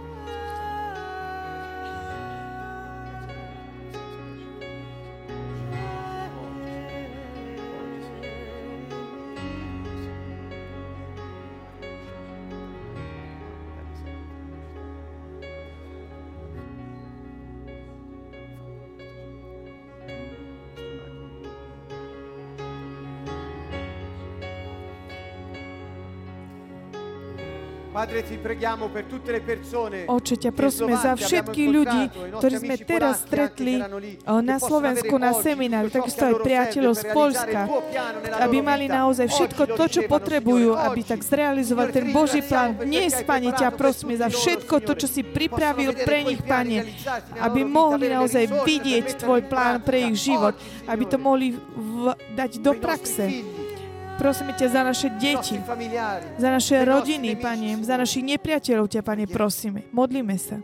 Oče, ťa prosíme za všetkých ľudí, ktorí sme teraz stretli na Slovensku na seminári, takisto aj priateľov z Polska, aby mali naozaj všetko to, čo potrebujú, aby tak zrealizovať Signore, ten Boží plán. Dnes, Pane, ťa prosíme za všetko to, čo si pripravil pre nich, Pane, aby mohli naozaj vidieť Tvoj plán pre ich život, aby to mohli v- dať do praxe. Prosíme ťa za naše deti, za naše rodiny, Pane, za našich nepriateľov ťa, Pane, prosíme. Modlíme sa.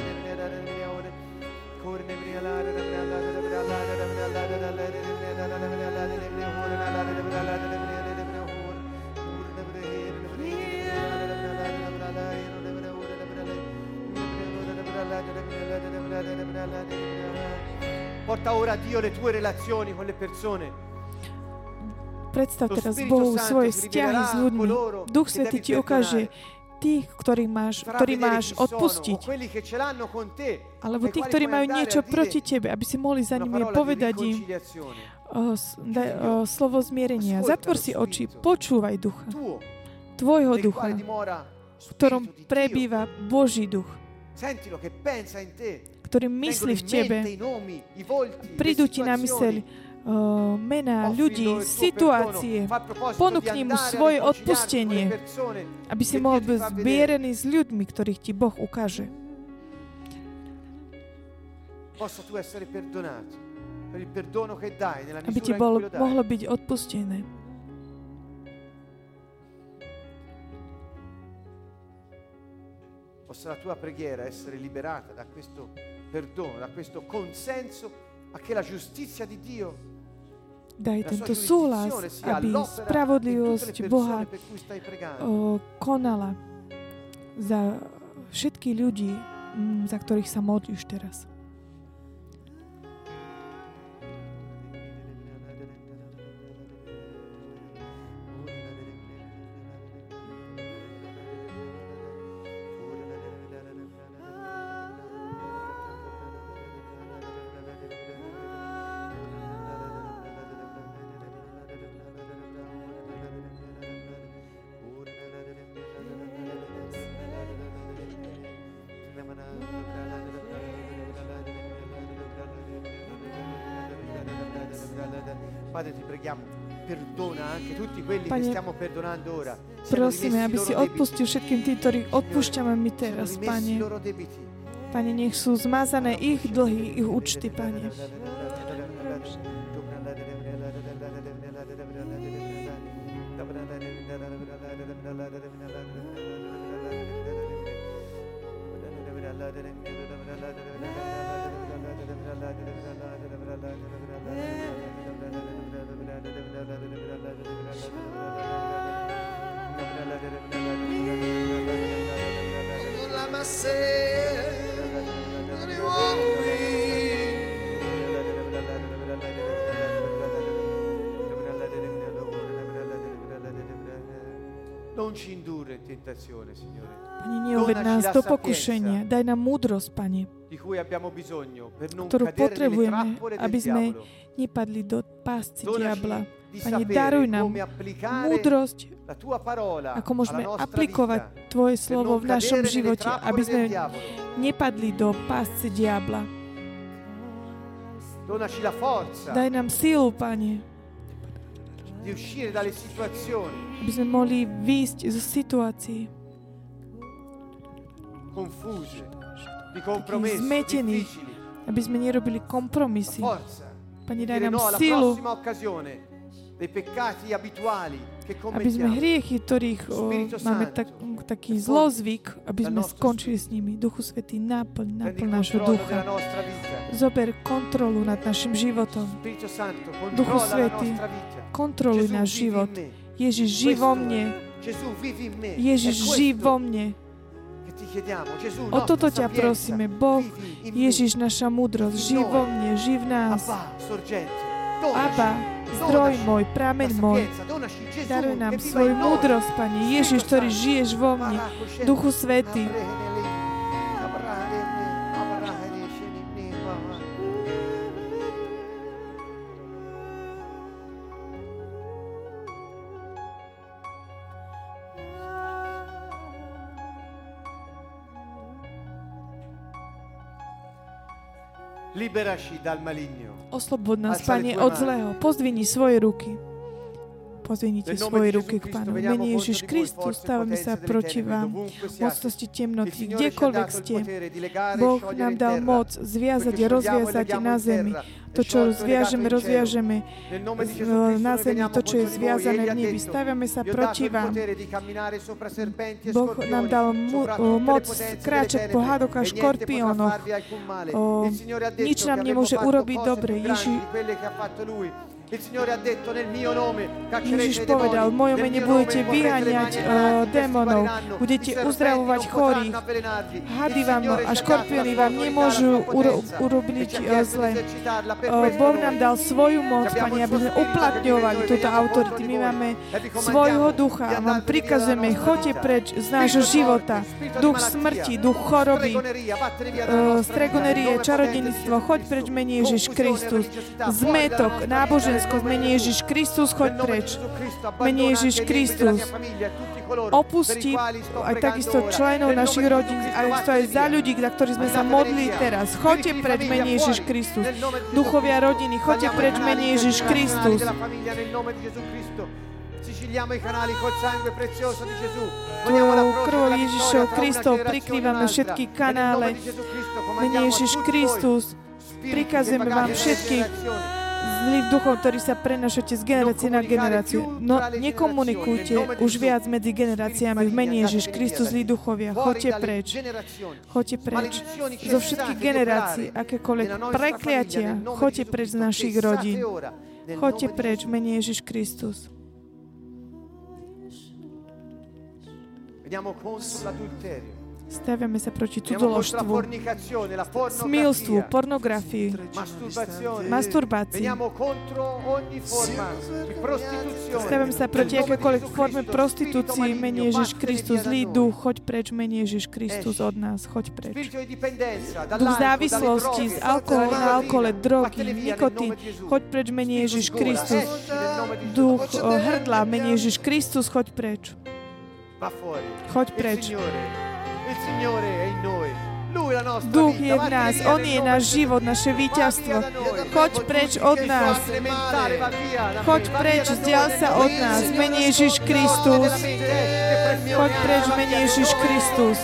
Che Porta ora a Dio le tue relazioni con le persone. Predstav teraz Bohu svoje vzťahy s ľuďmi. Duch Svetý ti ukáže tých, ktorých máš, ktorý máš odpustiť. Alebo tí, quali ktorí majú niečo proti tebe, aby si mohli za nimi povedať im o, o, slovo zmierenia. Zatvor si oči, počúvaj ducha, tvojho ducha, v ktorom prebýva Boží duch, ktorý myslí v tebe. Prídu ti na myseľ o, mená ľudí, situácie, ponúkni mu svoje odpustenie, aby si mohol byť zmierený s ľuďmi, ktorých ti Boh ukáže. Aby ti bol, mohlo byť odpustené. Possa la tua preghiera essere liberata da questo perdono, da questo consenso a che la giustizia di Dio Daj tento súhlas, aby spravodlivosť Boha o, konala za všetkých ľudí, za ktorých sa modlíš teraz. Prosíme, aby si odpustil všetkým tým, ktorých odpúšťame my teraz, Pane. Pane, nech sú zmazané ich dlhy, ich účty, Pane. la Pane, neuved nás do pokušenia. Daj nám múdrosť, Pane, di cui abbiamo bisogno per non ktorú potrebujeme, aby sme nepadli do pásci diabla. Sapere daruj nám múdrosť, ako môžeme aplikovať Tvoje slovo v našom živote, aby sme nepadli do pásce diabla. Daj nám sílu, Pane, aby sme mohli výjsť zo situácií, difficili. aby sme nerobili kompromisy. Di daj nám no aby sme hriechy, ktorých o, máme tak, taký zlozvyk, aby sme skončili s nimi. Duchu Svetý, náplň, náplň nášho ducha. Zober kontrolu nad našim životom. Duchu Svetý. Kontroluj náš život. Ježiš, žij vo mne. Ježiš, žij vo mne. O toto nostra ťa prosíme. Boh. Ježiš, naša múdrosť, žij vo mne, žij v nás. Abba, zdroj môj, prameň môj. Daruj nám svoju múdrosť, Pane. Ježiš, ktorý žiješ vo mne. Duchu Svetý, Liberaci dal maligno. oslobod nás, Pane, od zlého. Pozdvini svoje ruky. Nome svoje ruky k Pánu. Mene Ježiš Kristus, stávame sa proti vám. Mocnosti temnoty, kdekoľvek ste. Boh nám dal moc zviazať a rozviazať na zemi. To, čo zviažeme, rozviažeme na zemi. To, čo je zviazané v nebi. Staviame sa "Vi ho dato proti vám. Boh nám dal mu, le moc kráčať po hadoch a e niente potrà škorpiónoch. O, nič nám nemôže urobiť dobre. più Ježiš povedal, v mojom mene budete vyháňať questi démonov, budete uzdravovať chorých, hady vám a la vám nemôžu uro- urobiť di zle. questo Boh nám dal svoju moc, il aby sme uplatňovali túto autoritu. contro My máme e svojho ducha. a vám prikazujeme, choďte preč z nášho života. Duch smrti, duch choroby, stregonerie, čarodejníctvo, choď preč mene Ježiš Kristus. Zmetok, nostra náboženskosť, nel mene Ježiš Kristus, choď preč. Cristo, Mene Ježiš Kristus. e tutti coloro Opustí per i quali sto aj takisto členov našich rodín, ale to aj za ľudí, za ktorých sme sa modlili via. teraz. Choďte preč, famiglia mene Ježiš. Kristus. Duchovia rodiny, choďte preč, canali mene Ježiš Kristus. Sigilliamo i canali col sangue prezioso di Gesù. Poniamo la Tvojou croce krvou della Ježišov Kristov e prikrývame všetky kanále. Mene Ježiš Kristus. che vám všetky zlých duchov, ktorí sa prenašate z generácie na generáciu. No, nekomunikujte už viac medzi generáciami v mene Ježiš Kristus, zlí duchovia. Choďte preč. Choďte preč. Zo všetkých generácií, akékoľvek prekliatia, choďte preč z našich rodín. Choďte preč v mene Ježiš Kristus. Veniamo contro l'adulterio. Staviame sa proti cudzoložstvu, smilstvu, pornografii, masturbácii. Staviam sa proti akékoľvek forme prostitúcii, spirito mene maligno, Ježiš Kristus, zlý duch, choď preč, mene Ježiš Kristus od nás, choď preč. Duch závislosti z alkoholu na alkohole, drogy, nikotín, choď preč, mene Spirito Ježiš Kristus. Duch o, hrdla, mene Ježiš Kristus, choď preč. Choď preč. Duch je v nás, On je náš život, naše víťazstvo. Choď preč od nás. Choď preč, vzdial sa od nás. di Mene Gesù. Ježiš Kristus. Choď preč, ansia, mene via, Ježiš Kristus.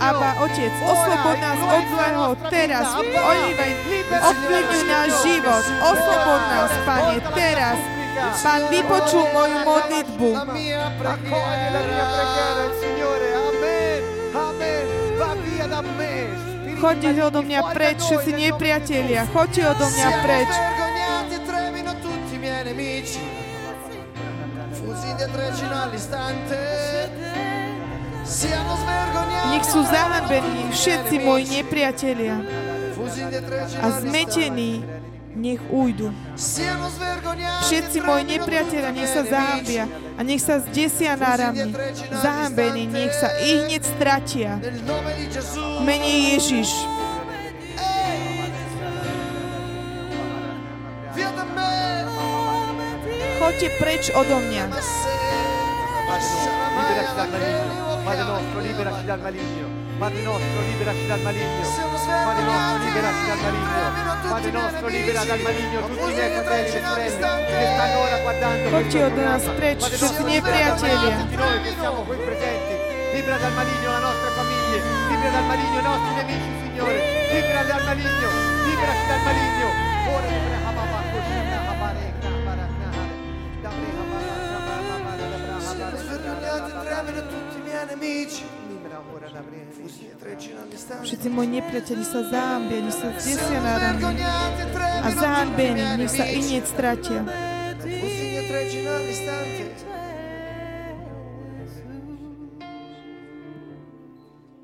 Abba, Otec, oslobod nás od zlého teraz. Olivaj, ovplyvňuj náš život. Oslobod nás, Pane, teraz. Pán, vypočul moju modlitbu. La mia Accoglie la mia preghiera, Signore. Amen. Amen. Va via da me. Maligno, odo mňa preč, všetci nepriatelia. Gesù. Choďte odo mňa preč. e. Nech sú zahambení všetci moji nepriatelia a zmetení nech ujdu. Všetci moji nepriatelia nech sa zahambia a nech sa zdesia náramne. Zahambení nech sa i hneď stratia. Mene Ježiš. Choďte preč odo mňa. Liberaci dal maligno. Padre nostro, liberaci dal maligno. Padre nostro, liberaci dal maligno. Padre nostro, liberaci dal maligno. Padre nostro, libera dal maligno tutti i miei fratelli e sorelle che stanno ora guardando Choďte questo od nás programma. Padre nostro, nepriatelia. tutti noi che siamo qui presenti. Libera dal maligno la nostra famiglia. Libera dal maligno i nostri nemici, Signore. Libera dal maligno. Liberaci dal maligno. Ora le Všetci moji nepriatelia sa zahambia, nech sa zdesia svergognati e A zahambení nech sa i hneď stratia.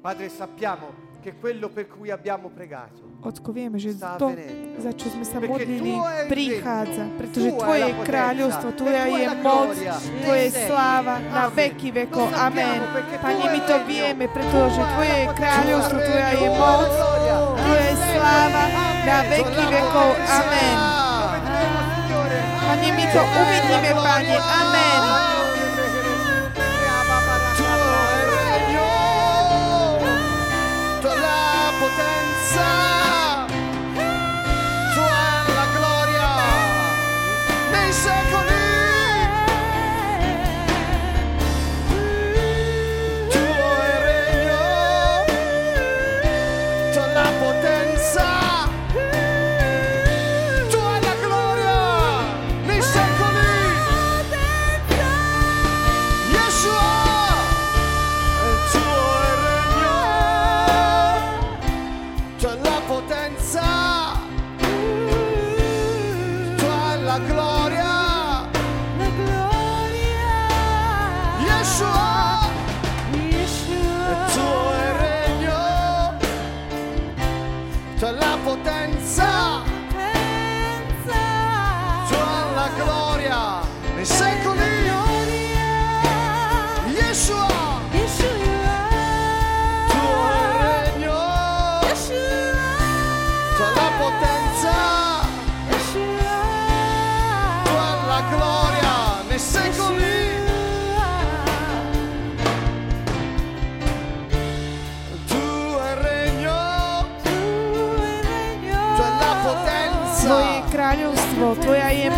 Padre, sappiamo che quello per cui abbiamo pregato Ocko, vieme, že sta to, avvenendo. za čo sme sa Perché modlili, prichádza. Pretože Tvoje je kráľovstvo, Tvoja je moc, nei je sláva na Amen. veky vekov. Amen. Pane, my to vieme, pretože Tvoje je kráľovstvo, Tvoja je moc, Tvoja je sláva na Amen. veky vekov. Amen. Pane, my to uvidíme, Pane. Amen.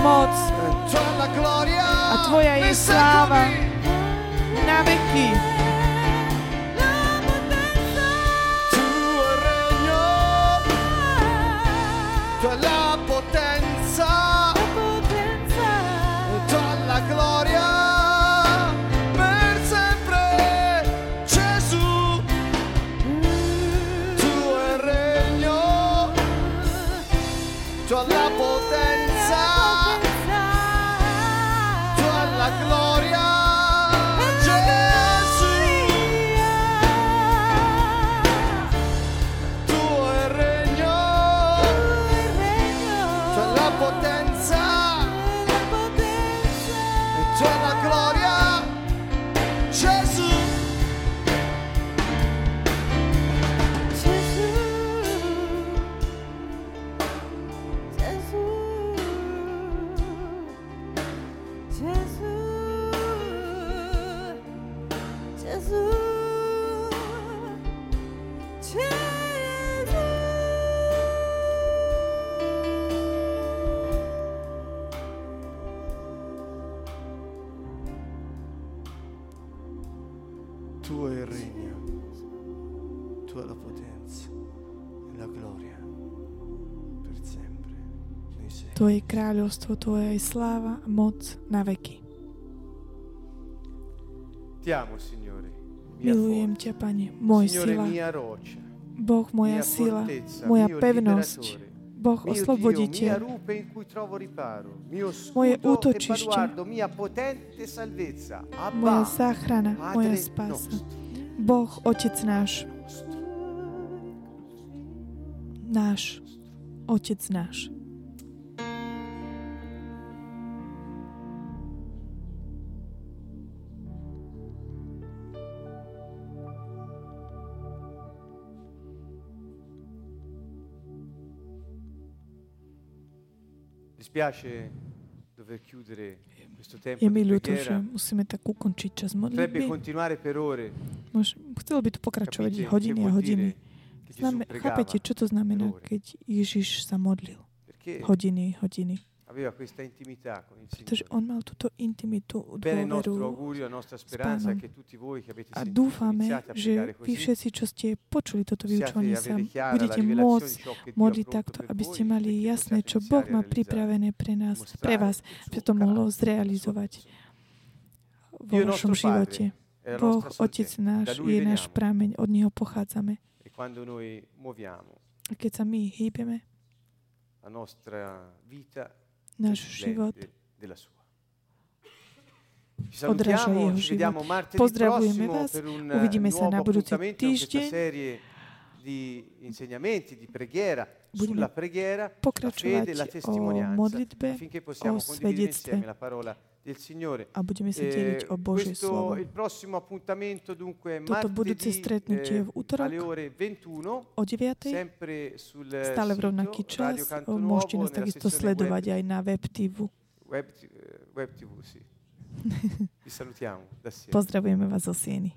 Moc. A Tvoja je sláva. na veky. Tvoje kráľovstvo, Tvoja je sláva a moc na veky. Ti amo, Signore. Milujem ťa, Pane, môj Signore, sila. Boh moja sila, fortezza, moja pevnosť. Boh osloboditeľ, Moje e útočište. moja záchrana, moja spása. nostro. Boh, Otec náš, náš, Otec náš. Je mi ľúto, že musíme tak ukončiť čas Potrebbe modlitby. continuare per ore. Mož, chcelo by to pokračovať Capite hodiny a hodiny. chápete, čo to znamená, keď Ježiš sa modlil? Hodiny, hodiny. Pretože on mal túto intimitu, dôveru. A dúfame, že vy všetci, čo ste počuli toto vyučovanie sa, budete môcť modliť takto, aby ste mali jasné, čo Boh má pripravené pre nás, pre vás, aby to mohlo zrealizovať vo vašom živote. Boh, Otec náš, je náš prameň, od Neho pochádzame. A keď sa my hýbeme, la nostra vita náš život odráža jeho život. Pozdravujeme vás, uvidíme sa na budúci týždeň. serie di insegnamenti, di preghiera, Budeme la pokračovať e la o modlitbe, possiamo o condividere svedectve. Del Signore. a budeme sa deliť Eh, o Božie questo, slovo. il prossimo appuntamento dunque è Toto budúce stretnutie eh, v útorok alle ore 21 O 9. sempre sul stále v rovnaký čas. Môžete nás takisto sledovať web, aj na web TV. web, eh, web TV sì. <laughs> Vi salutiamo da Siena. Pozdravujeme vás zo Sieny.